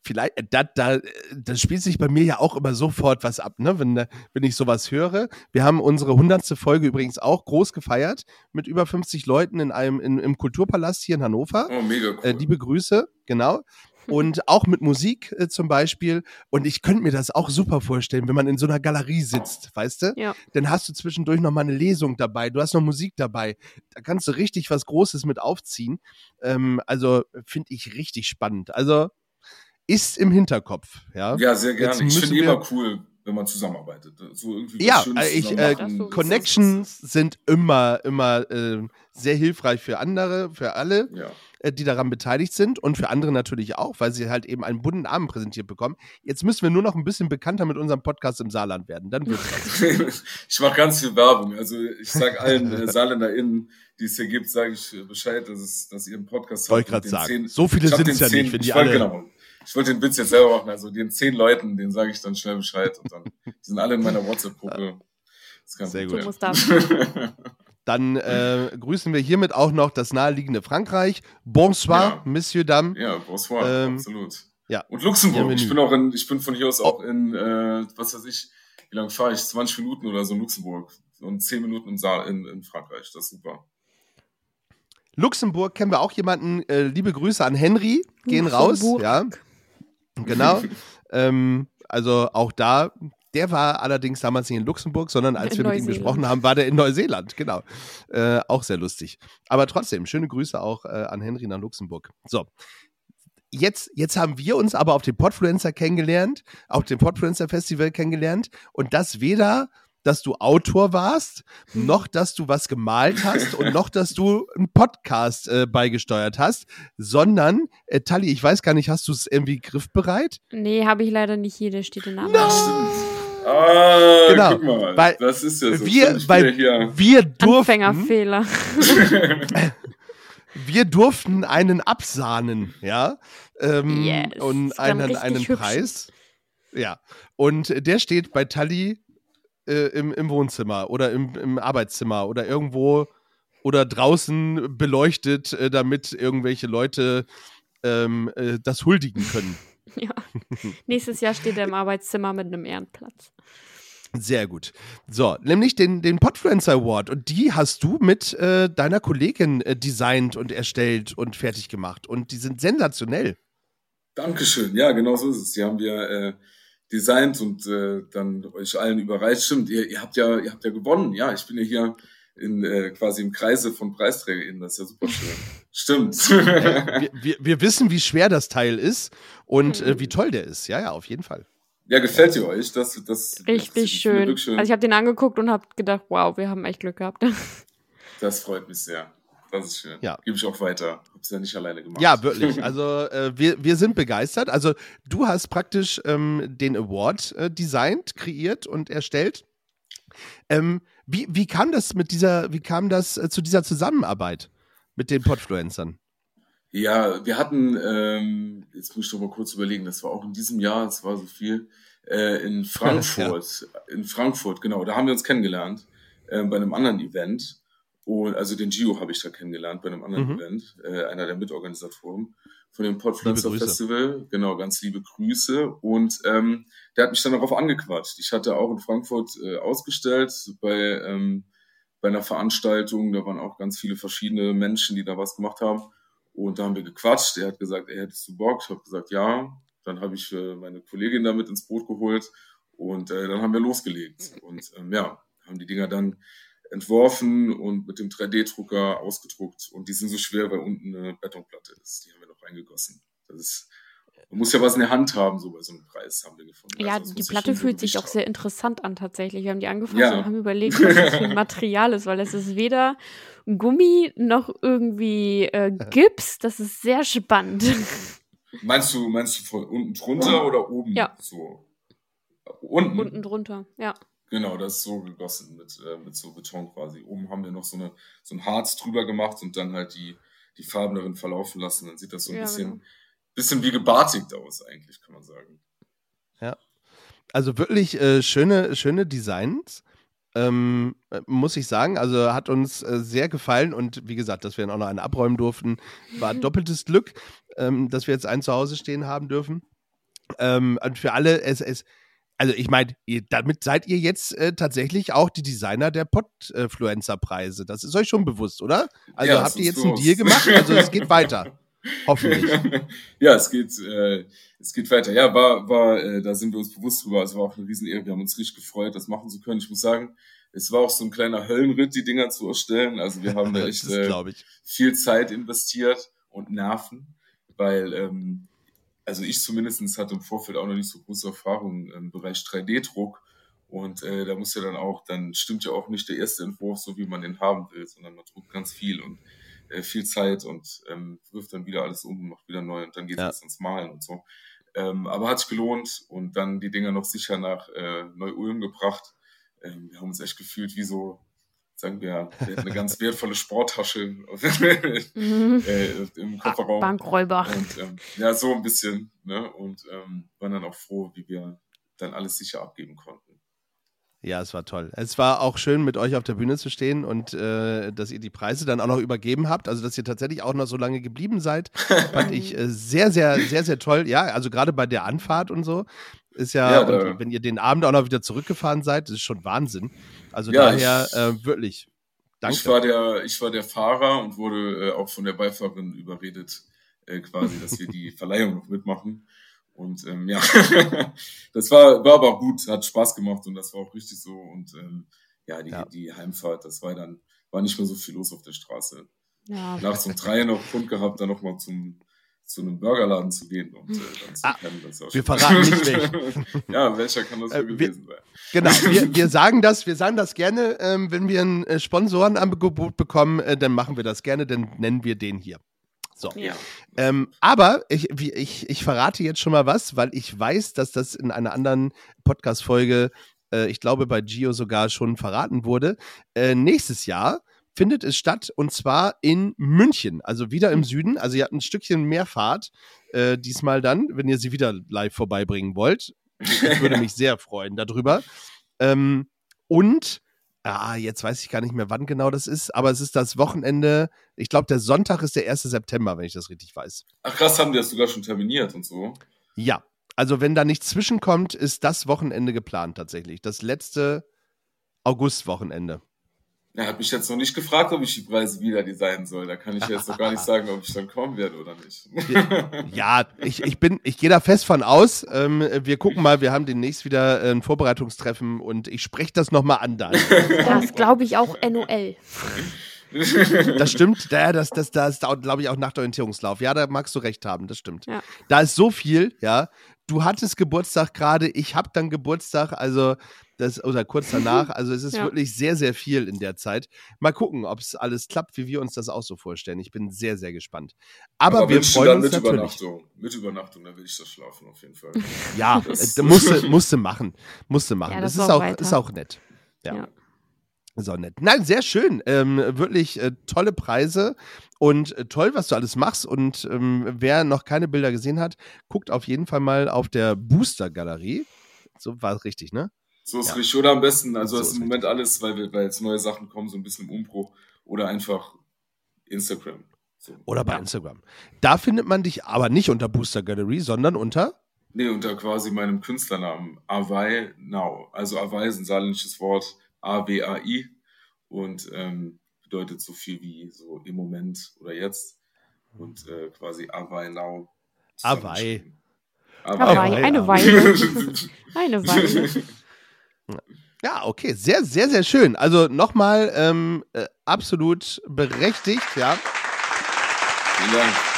vielleicht, äh, da, da, da spielt sich bei mir ja auch immer sofort was ab, ne? wenn, äh, wenn ich sowas höre. Wir haben unsere hundertste Folge übrigens auch groß gefeiert mit über 50 Leuten in einem, in, im Kulturpalast hier in Hannover.
Oh, mega cool.
Äh, liebe Grüße, genau. Und auch mit Musik äh, zum Beispiel. Und ich könnte mir das auch super vorstellen, wenn man in so einer Galerie sitzt, weißt du?
Ja.
Dann hast du zwischendurch noch mal eine Lesung dabei. Du hast noch Musik dabei. Da kannst du richtig was Großes mit aufziehen. Ähm, also finde ich richtig spannend. Also ist im Hinterkopf. Ja,
ja sehr gerne. Ich finde immer cool, wenn man zusammenarbeitet. So irgendwie
Ja, äh, ich, äh, Connections sind immer, immer äh, sehr hilfreich für andere, für alle,
Ja.
äh, die daran beteiligt sind und für andere natürlich auch, weil sie halt eben einen bunten Abend präsentiert bekommen. Jetzt müssen wir nur noch ein bisschen bekannter mit unserem Podcast im Saarland werden. Dann <laughs>
ich mache ganz viel Werbung. Also ich sage allen äh, SaarländerInnen, die es hier gibt, sage ich äh, Bescheid, dass, es, dass ihr einen Podcast
Wollte ich
habt.
gerade
mit den
sagen. So viele sind's
den
ja nicht, wenn die
ich wollte,
alle-
Genau, ich wollte den Witz jetzt selber machen. Also den zehn Leuten, denen sage ich dann schnell Bescheid. Und dann die sind alle in meiner WhatsApp-Gruppe.
Sehr gut. <laughs> Dann äh, grüßen wir hiermit auch noch das naheliegende Frankreich. Bonsoir,
Ja.
Monsieur Dame.
Ja, bonsoir,
Ähm,
absolut.
ja.
Und Luxemburg. Ich bin auch in, ich bin von hier aus
Oh.
auch in, äh, was weiß ich, wie lange fahre ich? 20 Minuten oder so in Luxemburg. Und 10 Minuten im Saal in, in Frankreich. Das ist super.
Luxemburg kennen wir auch jemanden. Äh, liebe Grüße an Henry. Gehen raus.
Luxemburg.
Ja. Genau. <laughs> ähm, also auch da, der war allerdings damals nicht in Luxemburg, sondern als
In
wir mit ihm gesprochen haben, war der in Neuseeland. Genau. Äh, auch sehr lustig. Aber trotzdem, schöne Grüße auch äh, an Henry nach Luxemburg. So. Jetzt, jetzt haben wir uns aber auf dem Podfluencer kennengelernt, auf dem Podfluencer Festival kennengelernt und das weder, dass du Autor warst, noch, dass du was gemalt hast und noch, dass du einen Podcast äh, beigesteuert hast, sondern, äh, Tali, ich weiß gar nicht, hast du es irgendwie griffbereit?
Nee, habe ich leider nicht hier, der steht in der
No!
Ah,
Genau,
guck mal.
weil
das ist ja so.
wir, weil
hier.
wir durften,
Anfängerfehler. <laughs>
wir durften einen absahnen, ja, ähm,
Yes,
und einen, einen
hübsch.
Preis, ja, und der steht bei Tali äh, im, im Wohnzimmer oder im, im Arbeitszimmer oder irgendwo oder draußen beleuchtet, äh, damit irgendwelche Leute ähm, äh, das huldigen können. <laughs>
ja. Nächstes Jahr steht er im Arbeitszimmer mit einem Ehrenplatz.
Sehr gut. So, nämlich den, den Podfluencer Award. Und die hast du mit äh, deiner Kollegin äh, designt und erstellt und fertig gemacht. Und die sind sensationell.
Dankeschön. Ja, genau so ist es. Die haben wir äh, designt und äh, dann euch allen überreicht. Stimmt, ihr, ihr habt ja, ihr habt ja gewonnen. Ja, ich bin ja hier in äh, quasi im Kreise von PreisträgerInnen. Das ist ja super schön. Stimmt. <laughs>
wir, wir, wir wissen, wie schwer das Teil ist und
Mhm.
äh, wie toll der ist. Ja, ja, auf jeden Fall.
ja, gefällt ihr euch? Das, das, das
Richtig schön.
wirklich schön.
Also ich habe den angeguckt und habe gedacht, wow, wir haben echt Glück gehabt. <laughs>
das freut mich sehr. Das ist schön.
Ja.
Gebe ich auch weiter. Hab's ja nicht alleine gemacht.
Ja, wirklich. <laughs> Also äh, wir, wir sind begeistert. Also du hast praktisch ähm, den Award äh, designt, kreiert und erstellt. Ähm, wie, wie kam das mit dieser, wie kam das äh, zu dieser Zusammenarbeit mit den Podfluencern?
Ja, wir hatten, ähm, jetzt muss ich doch mal kurz überlegen, das war auch in diesem Jahr, es war so viel, äh, in <laughs> Frankfurt, in Frankfurt, genau, da haben wir uns kennengelernt, äh, bei einem anderen Event. Und also den Gio habe ich da kennengelernt bei einem anderen
Mhm.
Event, äh, einer der Mitorganisatoren von dem Podpflanzer. Festival. Genau, ganz liebe Grüße. Und ähm, der hat mich dann darauf angequatscht. Ich hatte auch in Frankfurt äh, ausgestellt bei, ähm, bei einer Veranstaltung. Da waren auch ganz viele verschiedene Menschen, die da was gemacht haben. Und da haben wir gequatscht. Er hat gesagt, er hättest du Bock? Ich habe gesagt, ja. Dann habe ich äh, meine Kollegin damit ins Boot geholt und äh, dann haben wir losgelegt. Und ähm, ja, haben die Dinger dann entworfen und mit dem 3D-Drucker ausgedruckt. Und die sind so schwer, weil unten eine Betonplatte ist. Die haben wir noch eingegossen. Das ist, man muss ja was in der Hand haben, so bei so einem Preis haben wir gefunden.
Ja,
Also
die Platte fühlt sich
Gewicht
auch
haben.
sehr interessant an tatsächlich. Wir haben die angefasst
Ja.
und haben überlegt, was das für ein Material ist, weil es ist weder Gummi noch irgendwie äh, <laughs> Gips. Das ist sehr spannend.
Meinst du, meinst du von unten drunter oder oben?
Ja.
So. Unten.
Unten drunter, ja.
Genau, das ist so gegossen mit, äh, mit so Beton quasi. Oben haben wir noch so, eine, so ein Harz drüber gemacht und dann halt die, die Farben darin verlaufen lassen. Dann sieht das so ein
Ja,
bisschen,
genau.
bisschen wie gebartigt aus, eigentlich, kann man sagen.
Also wirklich äh, schöne, schöne Designs. Ähm, äh, muss ich sagen. Also hat uns äh, sehr gefallen und wie gesagt, dass wir dann auch noch einen abräumen durften, war <laughs> doppeltes Glück, ähm, dass wir jetzt einen zu Hause stehen haben dürfen. Ähm, und für alle, es, es, also ich meine, damit seid ihr jetzt äh, tatsächlich auch die Designer der Podfluencer-Preise. Das ist euch schon bewusst, oder? Also
Ja,
habt ihr jetzt einen. Deal gemacht? Also es geht weiter. <laughs> Hoffentlich.
ja, es geht, äh, es geht weiter. Ja, war, war, äh, da sind wir uns bewusst drüber. Es war auch eine Riesenehre. Wir haben uns richtig gefreut, das machen zu können. Ich muss sagen, es war auch so ein kleiner Höllenritt, die Dinger zu erstellen. Also wir haben <laughs> da echt äh, viel Zeit investiert und Nerven, weil, ähm, also ich zumindest hatte im Vorfeld auch noch nicht so große Erfahrung im Bereich 3D-Druck. Und äh, da muss ja dann auch, dann stimmt ja auch nicht der erste Entwurf so, wie man den haben will, sondern man druckt ganz viel und äh, viel Zeit und ähm, wirft dann wieder alles um, macht wieder neu und dann geht es
Ja.
erst ins Malen und so. Ähm, aber hat sich gelohnt und dann die Dinger noch sicher nach äh, Neu-Ulm gebracht. Ähm, wir haben uns echt gefühlt wie so, sagen wir, wir hätten eine ganz <laughs> wertvolle Sporttasche
Mhm. <laughs>
äh, im Kofferraum.
Bankräuber.
Und ähm, ja, so ein bisschen, ne? Und ähm, waren dann auch froh, wie wir dann alles sicher abgeben konnten.
Ja, es war toll. Es war auch schön, mit euch auf der Bühne zu stehen und äh, dass ihr die Preise dann auch noch übergeben habt. Also, dass ihr tatsächlich auch noch so lange geblieben seid, fand <laughs> ich äh, sehr, sehr, sehr, sehr toll. Ja, also gerade bei der Anfahrt und so ist ja,
Ja,
und wenn ihr den Abend auch noch wieder zurückgefahren seid, das ist schon Wahnsinn. Also
Ja,
daher
ich-
äh, wirklich. Danke.
Ich war der, ich war der Fahrer und wurde äh, auch von der Beifahrerin überredet, äh, quasi, dass wir die <laughs> Verleihung noch mitmachen. Und ähm, ja, <laughs> das war, war aber auch gut, hat Spaß gemacht und das war auch richtig so. Und ähm, ja, die,
Ja.
die Heimfahrt, das war dann, war nicht mehr so viel los auf der Straße.
Ja.
Nachts um drei noch Grund gehabt, dann nochmal zum zu einem Burgerladen zu gehen und äh, dann zu
Ah,
kennen, das ist auch
wir verraten nicht <laughs> welchen.
ja, welcher kann das
Äh,
wohl
wir-
gewesen sein?
Genau, <laughs> wir, wir sagen das, wir sagen das gerne, ähm, wenn wir ein äh, Sponsorenangebot bekommen, äh, dann machen wir das gerne, dann nennen wir den hier. So.
Ja.
Ähm, aber ich, ich, ich verrate jetzt schon mal was, weil ich weiß, dass das in einer anderen Podcast-Folge, äh, ich glaube bei Gio sogar schon verraten wurde. Äh, nächstes Jahr findet es statt und zwar in München, also wieder im Süden. Also ihr habt ein Stückchen mehr Fahrt äh, diesmal dann, wenn ihr sie wieder live vorbeibringen wollt. Ich würde <laughs> mich sehr freuen darüber. Ähm, und Ah, jetzt weiß ich gar nicht mehr, wann genau das ist, aber es ist das Wochenende. Ich glaube, der Sonntag ist der 1. September, wenn ich das richtig weiß.
Ach krass, haben die das sogar schon terminiert und so.
Ja, also wenn da nichts zwischenkommt, ist das Wochenende geplant tatsächlich. Das letzte Augustwochenende.
Er hat mich jetzt noch nicht gefragt, ob ich die Preise wieder designen soll. Da kann ich jetzt noch gar nicht <laughs> sagen, ob ich dann kommen werde oder nicht.
Ja, ich, ich bin, ich gehe da fest von aus. Ähm, wir gucken mal, wir haben demnächst wieder äh, ein Vorbereitungstreffen und ich spreche das nochmal an, Daniel.
Das glaube ich auch NOL. <laughs>
Das stimmt, ja, das, das, das dauert, glaube ich, auch nach der Orientierungslauf. Ja, da magst du recht haben, das stimmt.
Ja.
Da ist so viel, ja. Du hattest Geburtstag gerade, ich habe dann Geburtstag, also das, oder kurz danach. Also es <laughs> ist
Ja.
wirklich sehr, sehr viel in der Zeit. Mal gucken, ob es alles klappt, wie wir uns das auch so vorstellen. Ich bin sehr, sehr gespannt. Aber, wir
wünschst du
freuen
dann
uns
mit
natürlich.
Übernachtung. Mit Übernachtung, da will ich das schlafen auf jeden Fall. <laughs>
Ja,
Das-
äh, musste, <laughs> musste machen. Musste machen.
Ja,
das
das
ist auch,
weiter.
ist auch nett. Ja.
Ja.
Ist auch nett. Nein, sehr schön. Ähm, wirklich äh, tolle Preise und äh, toll, was du alles machst. Und ähm, wer noch keine Bilder gesehen hat, guckt auf jeden Fall mal auf der Booster-Galerie. So war es richtig, ne?
So ist
Ja.
richtig. Oder am besten, also
So
das ist im Moment alles, weil, wir, weil jetzt neue Sachen kommen, so ein bisschen im Umbruch. Oder einfach Instagram. So.
Oder bei
Ja.
Instagram. Da findet man dich aber nicht unter Booster Gallery, sondern unter.
Nee, unter quasi meinem Künstlernamen Awai Now. Also Awai ist ein saarländisches Wort, A-W-A-I und ähm, bedeutet so viel wie so im Moment oder jetzt und äh, quasi Awai Now.
Awai.
Hawaii, eine. Weile. Eine Weile. <laughs>
Ja, okay, sehr, sehr, sehr schön. Also nochmal ähm, äh, absolut berechtigt, ja.
Vielen Dank.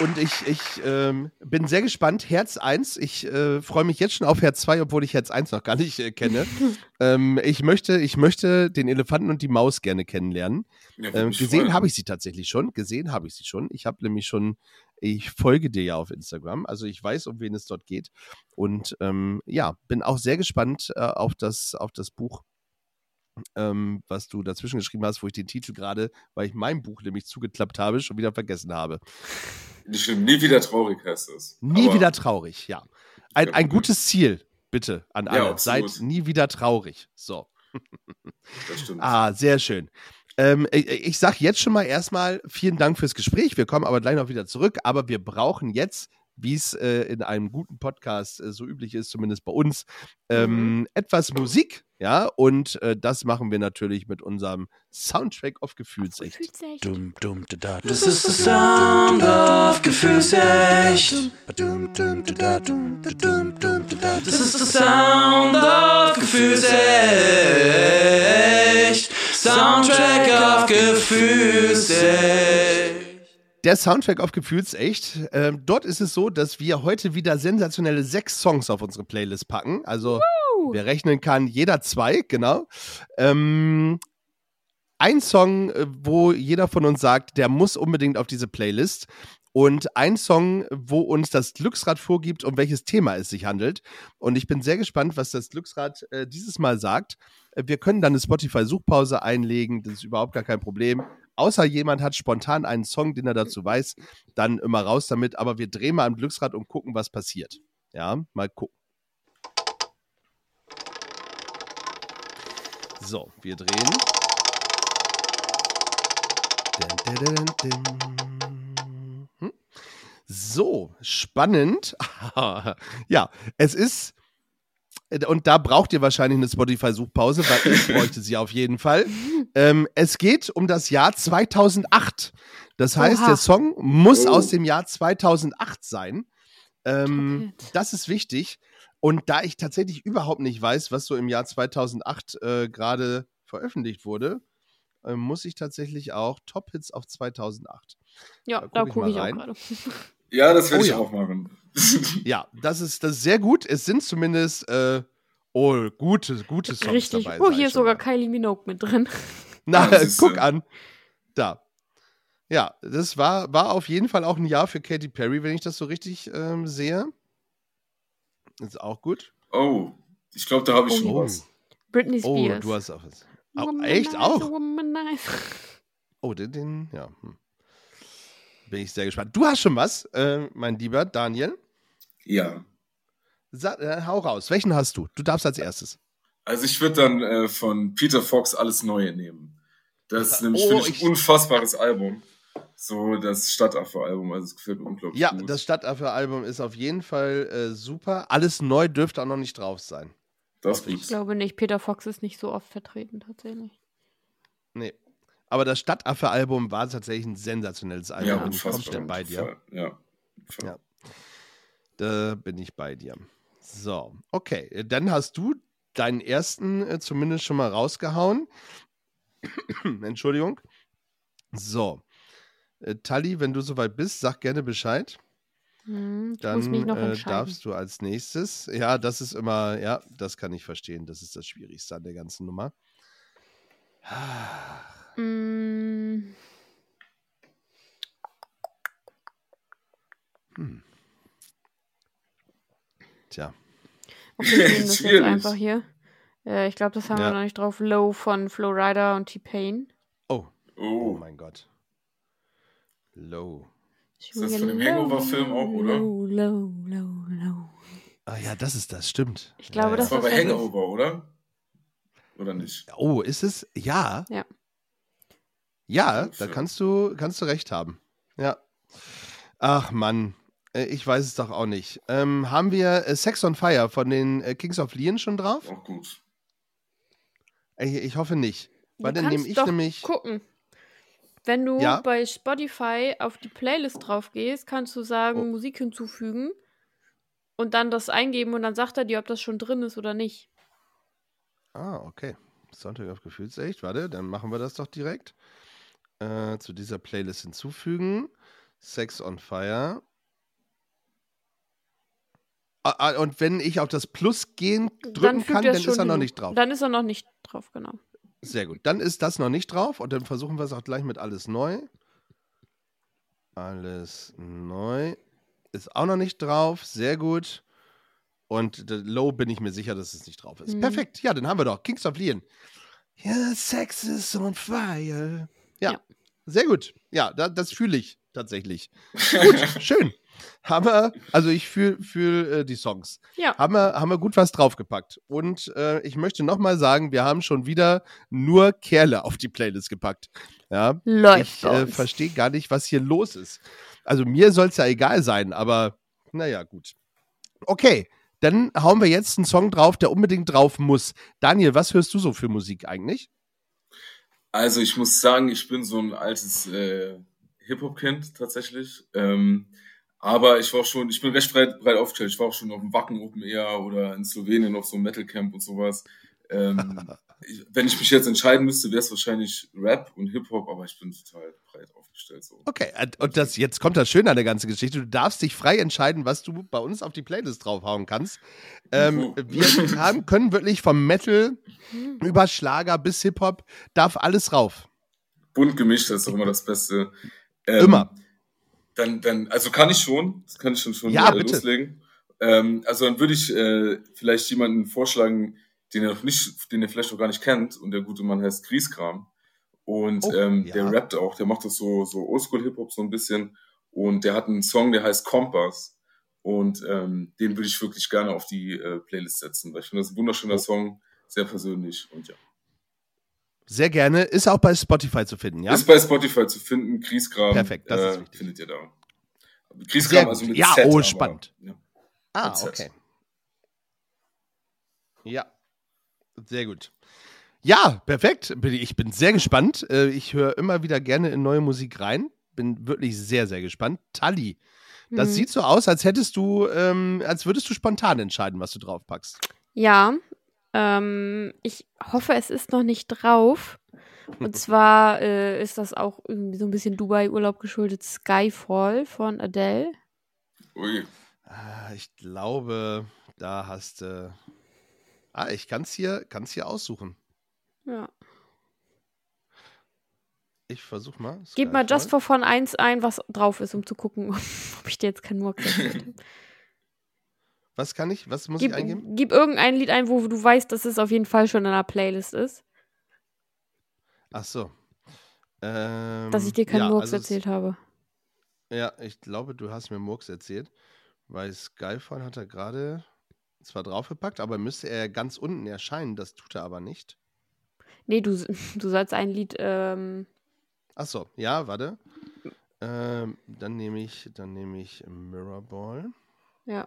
Und ich, ich ähm, bin sehr gespannt. Herz 1, ich äh, freue mich jetzt schon auf Herz 2, obwohl ich Herz 1 noch gar nicht äh, kenne. <laughs> ähm, ich, möchte, ich möchte den Elefanten und die Maus gerne kennenlernen.
Ja,
Ähm, gesehen habe ich sie tatsächlich schon. Gesehen habe ich sie schon. Ich habe nämlich schon, ich folge dir ja auf Instagram. Also ich weiß, um wen es dort geht. Und ähm, ja, bin auch sehr gespannt äh, auf, das, auf das Buch, ähm, was du dazwischen geschrieben hast, wo ich den Titel gerade, weil ich mein Buch nämlich zugeklappt habe, schon wieder vergessen habe.
Nicht schlimm, nie wieder traurig heißt es.
Nie
Aber
wieder traurig, ja. ein,
Ja,
ein
ja.
gutes Ziel, bitte, an
Ja,
alle.
absolut.
Seid nie wieder traurig. So.
Das stimmt.
Ah, sehr schön. Ähm, ich, ich sage jetzt schon mal erstmal vielen Dank fürs Gespräch. Wir kommen aber gleich noch wieder zurück. Aber wir brauchen jetzt, wie es äh, in einem guten Podcast äh, so üblich ist, zumindest bei uns, ähm, etwas Musik. Ja, und äh, das machen wir natürlich mit unserem Soundtrack auf Gefühlsecht.
Fühlt's echt.
Dum, dum, da, da,
Das ist der Sound of Gefühlsecht. Das ist der Sound of Gefühlsecht. Soundtrack of Gefühlsecht.
Der Soundtrack auf Gefühlsecht. Ähm, dort ist es so, dass wir heute wieder sensationelle sechs Songs auf unsere Playlist packen. Also, wer rechnen kann, jeder zwei, genau. Ähm, ein Song, äh, wo jeder von uns sagt, der muss unbedingt auf diese Playlist. Und ein Song, wo uns das Glücksrad vorgibt, um welches Thema es sich handelt. Und ich bin sehr gespannt, was das Glücksrad äh, dieses Mal sagt. Äh, Wir können dann eine Spotify-Suchpause einlegen, das ist überhaupt gar kein Problem. Außer jemand hat spontan einen Song, den er dazu weiß, dann immer raus damit. Aber wir drehen mal am Glücksrad und gucken, was passiert. Ja, mal gucken. So, wir drehen. Hm. So, spannend. <laughs> ja, es ist. Und da braucht ihr wahrscheinlich eine Spotify-Suchpause, weil ich <laughs> bräuchte sie auf jeden Fall. Ähm, es geht um das Jahr 2008. Das heißt,
Oha.
der Song muss
Oh.
aus dem Jahr 2008 sein. Ähm, das ist wichtig. Und da ich tatsächlich überhaupt nicht weiß, was so im Jahr 2008 äh, gerade veröffentlicht wurde, äh, muss ich tatsächlich auch Top-Hits auf 2008.
Ja,
Da guck
da
ich
gucke ich, auch gerade. <laughs>
Ja, das werde
Oh
ich
ja.
auch machen. <laughs>
Ja, das ist, das ist sehr gut. Es sind zumindest äh, oh, gute, gute Songs
Richtig.
dabei.
oh, hier ist sogar
mal.
Kylie Minogue mit drin. <laughs>
Na,
Ja,
guck an. Da. Ja, das war, war auf jeden Fall auch ein Jahr für Katy Perry, wenn ich das so richtig ähm, sehe. Ist auch gut.
Oh, ich glaube, da habe ich
Oh.
schon
Oh,
was.
Britney
oh
Spears.
du hast auch was.
Womanizer,
echt auch?
Womanizer. <laughs>
Oh, den, den ja. Hm. Bin ich sehr gespannt. Du hast schon was, äh, mein lieber Daniel.
Ja.
Sa äh, hau raus. Welchen hast du? Du darfst als erstes.
Also ich würde dann äh, von Peter Fox alles Neue nehmen. Das ist nämlich,
Oh,
finde ich,
ich-
ein unfassbares Album. So das Stadtaffe-Album, also es gefällt mir unglaublich
Ja,
gut.
das Stadtaffe-Album ist auf jeden Fall äh, super. Alles neu dürfte auch noch nicht drauf sein.
das ist
Ich
gut.
glaube nicht. Peter Fox ist nicht so oft vertreten, tatsächlich.
Nee. Aber das Stadtaffe-Album war tatsächlich ein sensationelles Album.
Ja,
bin ich
unfassbar.
bei dir.
Ja.
Ja. Da bin ich bei dir. So, okay. Dann hast du deinen ersten äh, zumindest schon mal rausgehauen. <clears throat> Entschuldigung. So. Äh, Tali, wenn du soweit bist, sag gerne Bescheid.
Hm,
Dann äh, darfst du als nächstes. Ja, das ist immer, ja, das kann ich verstehen. Das ist das Schwierigste an der ganzen Nummer.
Hm,
Hm. Tja.
okay, wir nehmen <laughs> das jetzt
Schwierig.
einfach hier. Äh, ich glaube, das haben
Ja.
wir noch nicht drauf. Low von Flo Rida und T-Pain.
Oh, oh
Oh,
mein Gott. Low.
Ist das von dem Hangover-Film auch, oder?
Low, low, low, low.
Ah ja, das ist das, stimmt.
Ich glaube,
ja,
das
ja.
war bei
das ist-
Hangover, oder? Oder nicht?
Oh, ist es? Ja.
Ja.
Ja, da kannst du, kannst du recht haben. Ja. Ach Mann, äh, ich weiß es doch auch nicht. Ähm, haben wir äh, Sex on Fire von den äh, Kings of Leon schon drauf?
Auch gut.
Äh, ich hoffe nicht. Weil
Du
dann nehme
kannst
ich
doch
nämlich.
gucken. Wenn du
Ja.
bei Spotify auf die Playlist drauf gehst, kannst du sagen,
Oh.
Musik hinzufügen und dann das eingeben und dann sagt er dir, ob das schon drin ist oder nicht.
Ah, okay. Soundtrack auf Gefühlsecht. Warte, dann machen wir das doch direkt. Äh, zu dieser Playlist hinzufügen. Sex on Fire. Ah, ah, und wenn ich auf das Plus gehen drücken
fügt
kann, dann ist er noch nicht drauf.
Dann ist er noch nicht drauf, genau.
Sehr gut. Dann ist das noch nicht drauf und dann versuchen wir es auch gleich mit alles neu. Alles neu. Ist auch noch nicht drauf. Sehr gut. Und Low bin ich mir sicher, dass es nicht drauf ist.
Mhm.
Perfekt. Ja, dann haben wir doch Kings of Leon. Ja, Sex is on fire. Ja.
Ja.
Sehr gut. Ja, da, das fühle ich tatsächlich. <laughs> gut, schön. Haben wir, also ich fühle fühl, äh, die Songs.
Ja.
Haben wir, haben wir gut was draufgepackt. Und äh, ich möchte nochmal sagen, wir haben schon wieder nur Kerle auf die Playlist gepackt. Ja.
Läuft
ich äh, verstehe gar nicht, was hier los ist. Also mir soll es ja egal sein, aber naja, gut. Okay, dann hauen wir jetzt einen Song drauf, der unbedingt drauf muss. Daniel, was hörst du so für Musik eigentlich?
Also ich muss sagen, ich bin so ein altes äh, Hip-Hop-Kind tatsächlich. Ähm, aber ich war auch schon, ich bin recht breit, breit aufgestellt. Ich war auch schon auf dem Wacken Open Air oder in Slowenien auf so einem Metal Camp und sowas. Ähm, <laughs> ich, wenn ich mich jetzt entscheiden müsste, wäre es wahrscheinlich Rap und Hip-Hop, aber ich bin total breit aufgestellt. So.
Okay, und- das, jetzt kommt das Schöne an der ganzen Geschichte. Du darfst dich frei entscheiden, was du bei uns auf die Playlist draufhauen kannst. Ähm,
Mhm.
wir haben, können wirklich vom Metal über Schlager bis Hip-Hop, darf alles rauf.
Bunt gemischt, das ist doch immer das Beste. Ähm,
Immer.
Dann, dann, also kann ich schon, das kann ich schon, schon
Ja,
äh, loslegen. Ähm, also dann würde ich äh, vielleicht jemanden vorschlagen, den er noch nicht, den er vielleicht noch gar nicht kennt. Und der gute Mann heißt Grieskram. Und
Oh,
ähm,
ja.
der rappt auch, der macht das so, so Oldschool-Hip-Hop so ein bisschen. Und der hat einen Song, der heißt Kompass. Und ähm, den würde ich wirklich gerne auf die äh, Playlist setzen, weil ich finde das ein wunderschöner
Oh.
Song, sehr persönlich und ja.
Sehr gerne. Ist auch bei Spotify zu finden, ja?
Ist bei Spotify zu finden, Grieskram.
Perfekt, das ist
äh,
wichtig.
findet ihr da.
Gut.
also mit
Ja,
Z,
oh,
aber,
spannend.
Ja.
Ah, okay. Ja, sehr gut. Ja, perfekt. Ich bin sehr gespannt. Äh, Ich höre immer wieder gerne in neue Musik rein. Bin wirklich sehr, sehr gespannt. Tali, das
Mhm.
sieht so aus, als hättest du, ähm, als würdest du spontan entscheiden, was du draufpackst.
Ja, ähm, ich hoffe, es ist noch nicht drauf. Und <laughs> zwar äh, ist das auch irgendwie so ein bisschen Dubai-Urlaub geschuldet. Skyfall von Adele.
Ui.
Ah, Ich glaube, da hast du. ah, ich kann es hier, kann's hier aussuchen.
Ja.
Ich versuche mal.
Gib mal
Skyfall.
Just for Fun 1 ein, was drauf ist, um zu gucken, <laughs> ob ich dir jetzt keinen Murks habe. <laughs>
Was kann ich? Was muss
Gib,
ich eingeben?
gib irgendein Lied ein, wo du weißt, dass es auf jeden Fall schon in einer Playlist ist.
Ach so. Ähm,
Dass ich dir keinen
ja,
Murks
also es-
erzählt habe.
Ja, ich glaube, du hast mir Murks erzählt, weil Skyfall hat er gerade zwar draufgepackt, aber müsste er ganz unten erscheinen. Das tut er aber nicht.
Nee, du, <laughs> du sollst ein Lied, ähm,
Ach so, ja, warte. Ähm, dann nehme ich, dann nehme ich Mirrorball.
ja.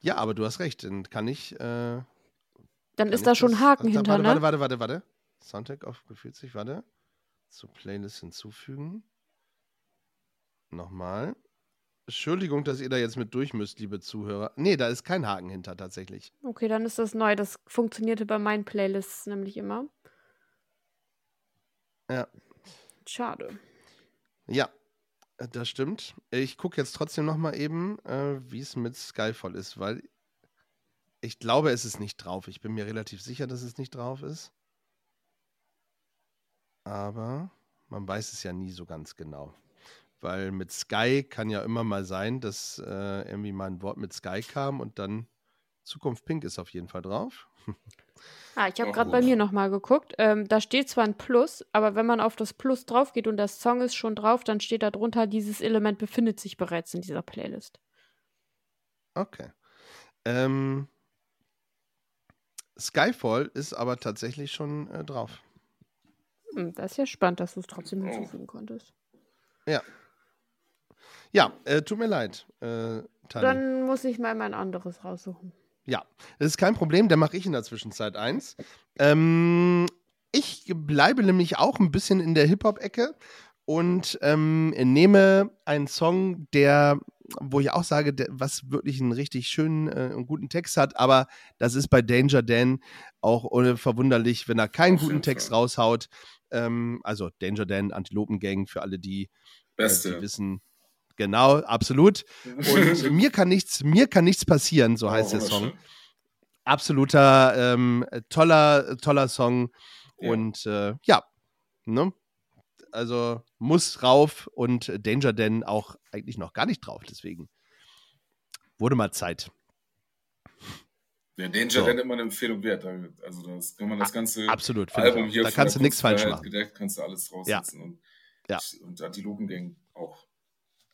Ja, aber du hast recht. Dann kann ich. Äh,
Dann ist da schon
das-
Haken
da-
hinter,
warte,
ne?
Warte, warte, warte, warte. Soundtrack auf gefühlt sich, warte. Zur Playlist hinzufügen. Nochmal. Entschuldigung, dass ihr da jetzt mit durch müsst, liebe Zuhörer. Nee, da ist kein Haken hinter tatsächlich.
Okay, dann ist das neu. Das funktionierte bei meinen Playlists nämlich immer.
Ja.
Schade.
Ja, das stimmt. Ich gucke jetzt trotzdem noch mal eben, äh, wie es mit Skyfall ist, weil ich glaube, es ist nicht drauf. Ich bin mir relativ sicher, dass es nicht drauf ist. Aber man weiß es ja nie so ganz genau. Weil mit Sky kann ja immer mal sein, dass äh, irgendwie mal ein Wort mit Sky kam und dann Zukunft Pink ist auf jeden Fall drauf. <laughs>
Ah, ich habe gerade bei mir nochmal geguckt. Ähm, da steht zwar ein Plus, aber wenn man auf das Plus drauf geht und der Song ist schon drauf, dann steht da drunter, dieses Element befindet sich bereits in dieser Playlist.
Okay. Ähm, Skyfall ist aber tatsächlich schon äh, drauf.
Hm, das ist ja spannend, dass du es trotzdem
Oh.
hinzufügen konntest.
Ja, äh, tut mir leid, äh, Tani.
Dann muss ich mal mein anderes raussuchen.
Ja, das ist kein Problem, dann mache ich in der Zwischenzeit eins. Ähm, ich bleibe nämlich auch ein bisschen in der Hip-Hop-Ecke und ähm, nehme einen Song, der, wo ich auch sage, der, was wirklich einen richtig schönen äh, und guten Text hat, aber das ist bei Danger Dan auch verwunderlich, wenn er keinen
Auf
guten Text
Fall.
raushaut. Ähm, also Danger Dan, Antilopengang für alle, die, äh, die wissen. Genau, absolut. Und <laughs> mir kann nichts, mir kann nichts passieren, so heißt
Oh,
der Song. Absoluter, ähm, toller, toller Song.
Ja.
Und äh, ja, ne? Also muss rauf und Danger Dan auch eigentlich noch gar nicht drauf. Deswegen wurde mal Zeit.
Der Danger
So.
so. immer eine Empfehlung wert. Also das kann man das ganze
Absolut.
Album hier
Da kannst du nichts falsch machen.
Gedeckt, kannst du alles raussetzen. Und,
Ja.
und Antilopengang auch.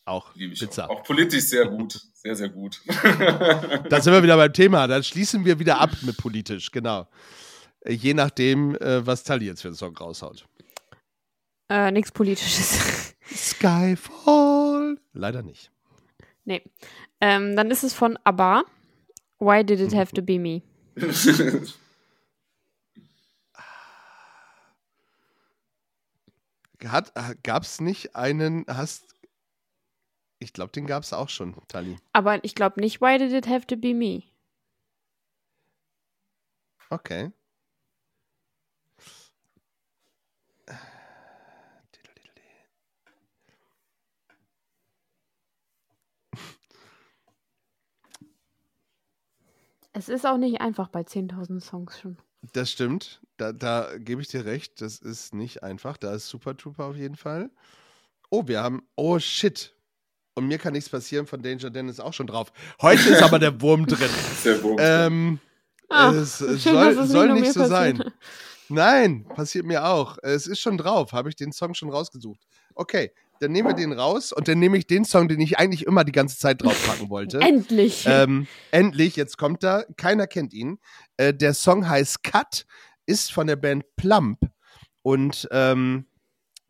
Auch
Liebe ich
Pizza.
auch. Auch politisch sehr gut. Sehr, sehr gut. <laughs>
Da sind wir wieder beim Thema. Dann schließen wir wieder ab mit politisch, genau. Äh, Je nachdem, äh, was Tali jetzt für einen Song raushaut.
Äh, nichts Politisches. <laughs>
Skyfall. Leider nicht.
nee. Ähm, dann ist es von ABBA. Why did it have to be me? <laughs>
Hat, gab es nicht einen, hast, ich glaube, den gab es auch schon, Tali.
Aber ich glaube nicht, why did it have to be me?
Okay.
Es ist auch nicht einfach bei 10.000 Songs schon.
Das stimmt. Da, da gebe ich dir recht. Das ist nicht einfach. Da ist Super Trooper auf jeden Fall. Oh, wir haben. Oh, shit. Und mir kann nichts passieren. Von Danger Dan ist auch schon drauf. Heute ist aber der <laughs> Wurm drin.
sehr wohl.
Ähm,
Ah,
es
schön,
soll,
dass es
soll nicht so
passiert.
sein. Nein, passiert mir auch. Es ist schon drauf. Habe ich den Song schon rausgesucht. Okay, dann nehmen wir den raus und dann nehme ich den Song, den ich eigentlich immer die ganze Zeit draufpacken wollte. <laughs>
Endlich!
Ähm, endlich, jetzt kommt er. Keiner kennt ihn. Äh, der Song heißt Cut, ist von der Band Plump. Und ähm,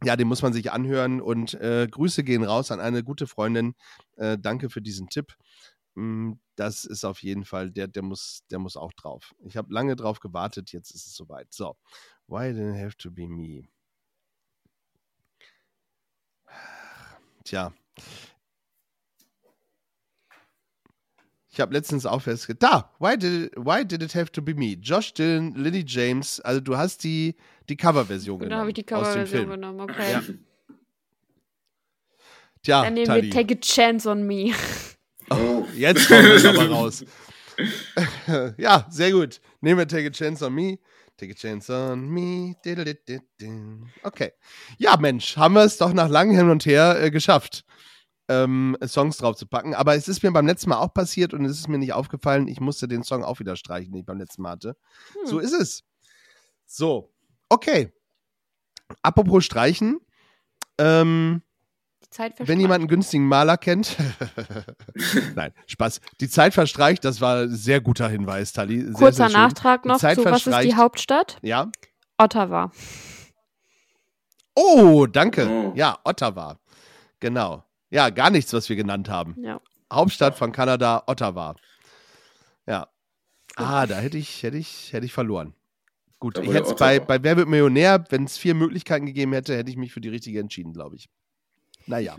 ja, den muss man sich anhören. Und äh, Grüße gehen raus an eine gute Freundin. Äh, danke für diesen Tipp. Mm, Das ist auf jeden Fall, der, der, muss, der muss auch drauf. Ich habe lange drauf gewartet, jetzt ist es soweit. So. Why did it have to be me? Tja. Ich habe letztens auch festgestellt, da, why did, why did it have to be me? Josh Dillon, Lily James, also du hast die, die Coverversion
da
genommen.
habe ich die Coverversion genommen, okay.
Ja. Tja,
Dann nehmen
Tali,
wir Take a Chance on Me. <laughs>
oh.
jetzt kommt es aber raus. <laughs> ja, sehr gut. Nehmen wir Take a Chance on Me. Take a Chance on Me. Okay. Ja, Mensch, haben wir es doch nach langem Hin und Her äh, geschafft, ähm, Songs drauf zu packen. Aber es ist mir beim letzten Mal auch passiert und es ist mir nicht aufgefallen. Ich musste den Song auch wieder streichen, den ich beim letzten Mal hatte.
Hm.
So ist es. So, okay. Apropos streichen. Ähm,
Die Zeit
wenn jemand einen günstigen Maler kennt. <laughs> Nein, Spaß. Die Zeit verstreicht, das war ein sehr guter Hinweis, Tali. Sehr,
Kurzer
sehr.
Nachtrag noch
Zeit
zu, was ist die Hauptstadt?
Ja.
Ottawa.
Oh, danke.
Oh.
Ja, Ottawa. Genau. Ja, gar nichts, was wir genannt haben.
Ja.
Hauptstadt von Kanada, Ottawa. Ja. Ah, da hätte ich, hätte ich, hätte ich verloren. Gut, ich hätte bei, bei Wer wird Millionär, wenn es vier Möglichkeiten gegeben hätte, hätte ich mich für die richtige entschieden, glaube ich. Naja,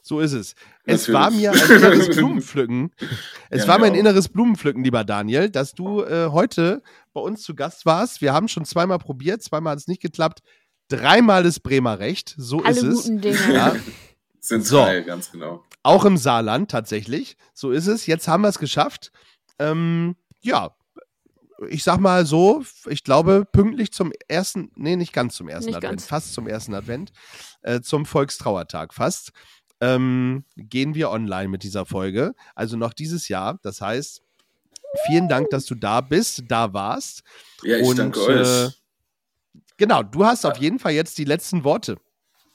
so ist es. Es
Natürlich.
war mir ein inneres Blumenpflücken. <laughs> Es
Ja,
war
mir
ein
auch.
inneres Blumenpflücken, lieber Daniel, dass du äh, heute bei uns zu Gast warst. Wir haben schon zweimal probiert, zweimal hat es nicht geklappt. Dreimal ist Bremer Recht, so
Alle
ist es.
guten Dinge.
Ja, <laughs>
Sind
So.
drei, ganz genau.
auch im Saarland tatsächlich. So ist es. Jetzt haben wir es geschafft. Ähm, ja, ich sag mal so, ich glaube, pünktlich zum ersten, nee, nicht ganz zum ersten
Nicht
Advent,
ganz.
fast zum ersten Advent, äh, zum Volkstrauertag fast, ähm, gehen wir online mit dieser Folge. Also noch dieses Jahr. Das heißt, vielen Dank, dass du da bist, da warst.
Ja, ich
Und,
danke
äh,
euch.
Genau, du hast auf jeden Fall jetzt die letzten Worte.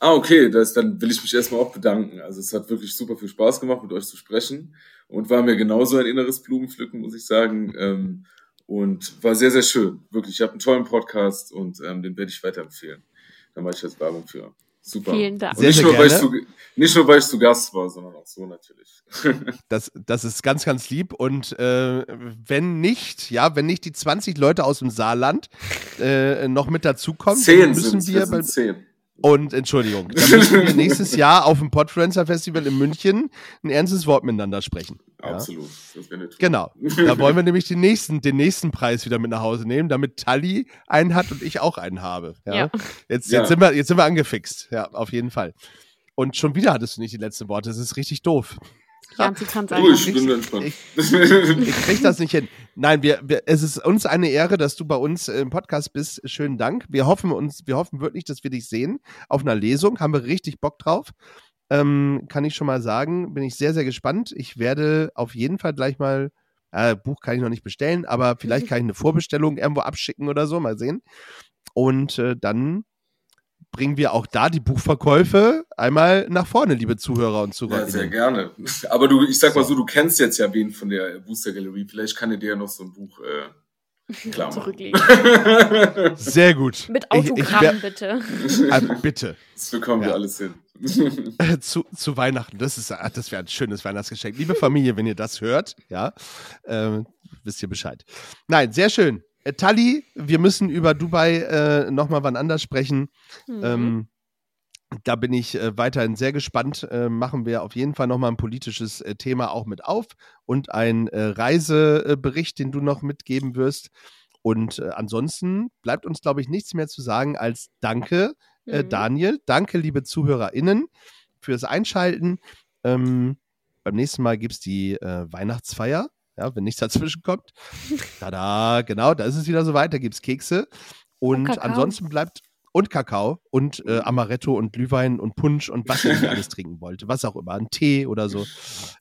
Ah, okay, das, dann will ich mich erstmal auch bedanken. Also es hat wirklich super viel Spaß gemacht, mit euch zu sprechen und war mir genauso ein inneres Blumenpflücken, muss ich sagen. Ähm, und war sehr, sehr schön. Wirklich, ich habe einen tollen Podcast und ähm, den werde ich weiterempfehlen. Da mache ich jetzt Werbung für. Super.
Vielen Dank.
Sehr,
nicht,
sehr
nur, weil ich
gerne.
zu, nicht nur, weil ich zu Gast war, sondern auch so natürlich. <laughs>
Das, das ist ganz, ganz lieb. Und äh, wenn nicht, ja, wenn nicht die 20 Leute aus dem Saarland äh, noch mit dazukommen, dann
zehn
müssen wir bei,
Sind zehn.
Und Entschuldigung, dann müssen wir nächstes Jahr auf dem Podfluencer Festival in München ein ernstes Wort miteinander sprechen. Ja?
Absolut. Das wäre.
Genau. Da wollen wir nämlich den nächsten, den nächsten Preis wieder mit nach Hause nehmen, damit Tali einen hat und ich auch einen habe. Ja.
Ja.
Jetzt,
Ja.
jetzt, sind wir, jetzt sind wir angefixt. Ja, auf jeden Fall. Und schon wieder hattest du nicht die letzten Worte. Das ist richtig doof.
Ja, sie kann
Du, ich bin entspannt. <laughs>
Ich krieg das nicht hin. Nein, wir, wir, es ist uns eine Ehre, dass du bei uns im Podcast bist. Schönen Dank. Wir hoffen uns, wir hoffen wirklich, dass wir dich sehen auf einer Lesung. Haben wir richtig Bock drauf. Ähm, kann ich schon mal sagen. Bin ich sehr, sehr gespannt. Ich werde auf jeden Fall gleich mal Äh, Buch kann ich noch nicht bestellen, aber vielleicht kann ich eine <laughs> Vorbestellung irgendwo abschicken oder so, mal sehen. Und äh, dann bringen wir auch da die Buchverkäufe einmal nach vorne, liebe Zuhörer und
Ja,
Zuhörerinnen.
sehr gerne. Aber du, ich sag mal
So.
du kennst jetzt ja wen von der Booster Galerie. Vielleicht kann er dir ja noch so ein Buch äh, <laughs> klar machen.
Zurücklegen. <laughs>
Sehr gut.
Mit
Ich- ich
Autogramm,
wär-
bitte.
äh, bitte.
Das bekommen wir
Ja.
alles hin. <laughs>
zu, zu Weihnachten. Das ist, ah, das wäre ein schönes Weihnachtsgeschenk. Liebe Familie, wenn ihr das hört, ja, ähm, wisst ihr Bescheid. Nein, sehr schön. Äh, Tali, wir müssen über Dubai äh, nochmal wann anders sprechen.
Mhm.
Ähm, da bin ich äh, weiterhin sehr gespannt. Äh, machen wir auf jeden Fall nochmal ein politisches äh, Thema auch mit auf und einen äh, Reisebericht, den du noch mitgeben wirst. Und äh, ansonsten bleibt uns, glaube ich, nichts mehr zu sagen als Danke,
Mhm.
Daniel. Danke, liebe ZuhörerInnen, fürs Einschalten. Ähm, beim nächsten Mal gibt es die Weihnachtsfeier, ja, wenn nichts dazwischen kommt. Tada, genau, da ist es wieder soweit, da gibt es Kekse. Und,
Kakao.
ansonsten bleibt und Kakao und äh, Amaretto und Glühwein und Punsch und was nicht alles trinken wollt. Was auch immer, ein Tee oder so.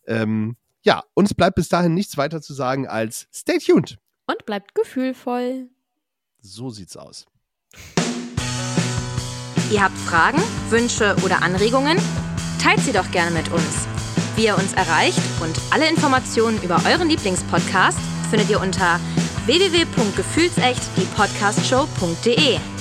Ähm, ja, uns bleibt bis dahin nichts weiter zu sagen als stay tuned.
Und bleibt gefühlvoll.
So sieht's aus.
Ihr habt Fragen, Wünsche oder Anregungen? Teilt sie doch gerne mit uns. Wie ihr uns erreicht und alle Informationen über euren Lieblingspodcast findet ihr unter www.gefühlsecht die Podcastshow.de.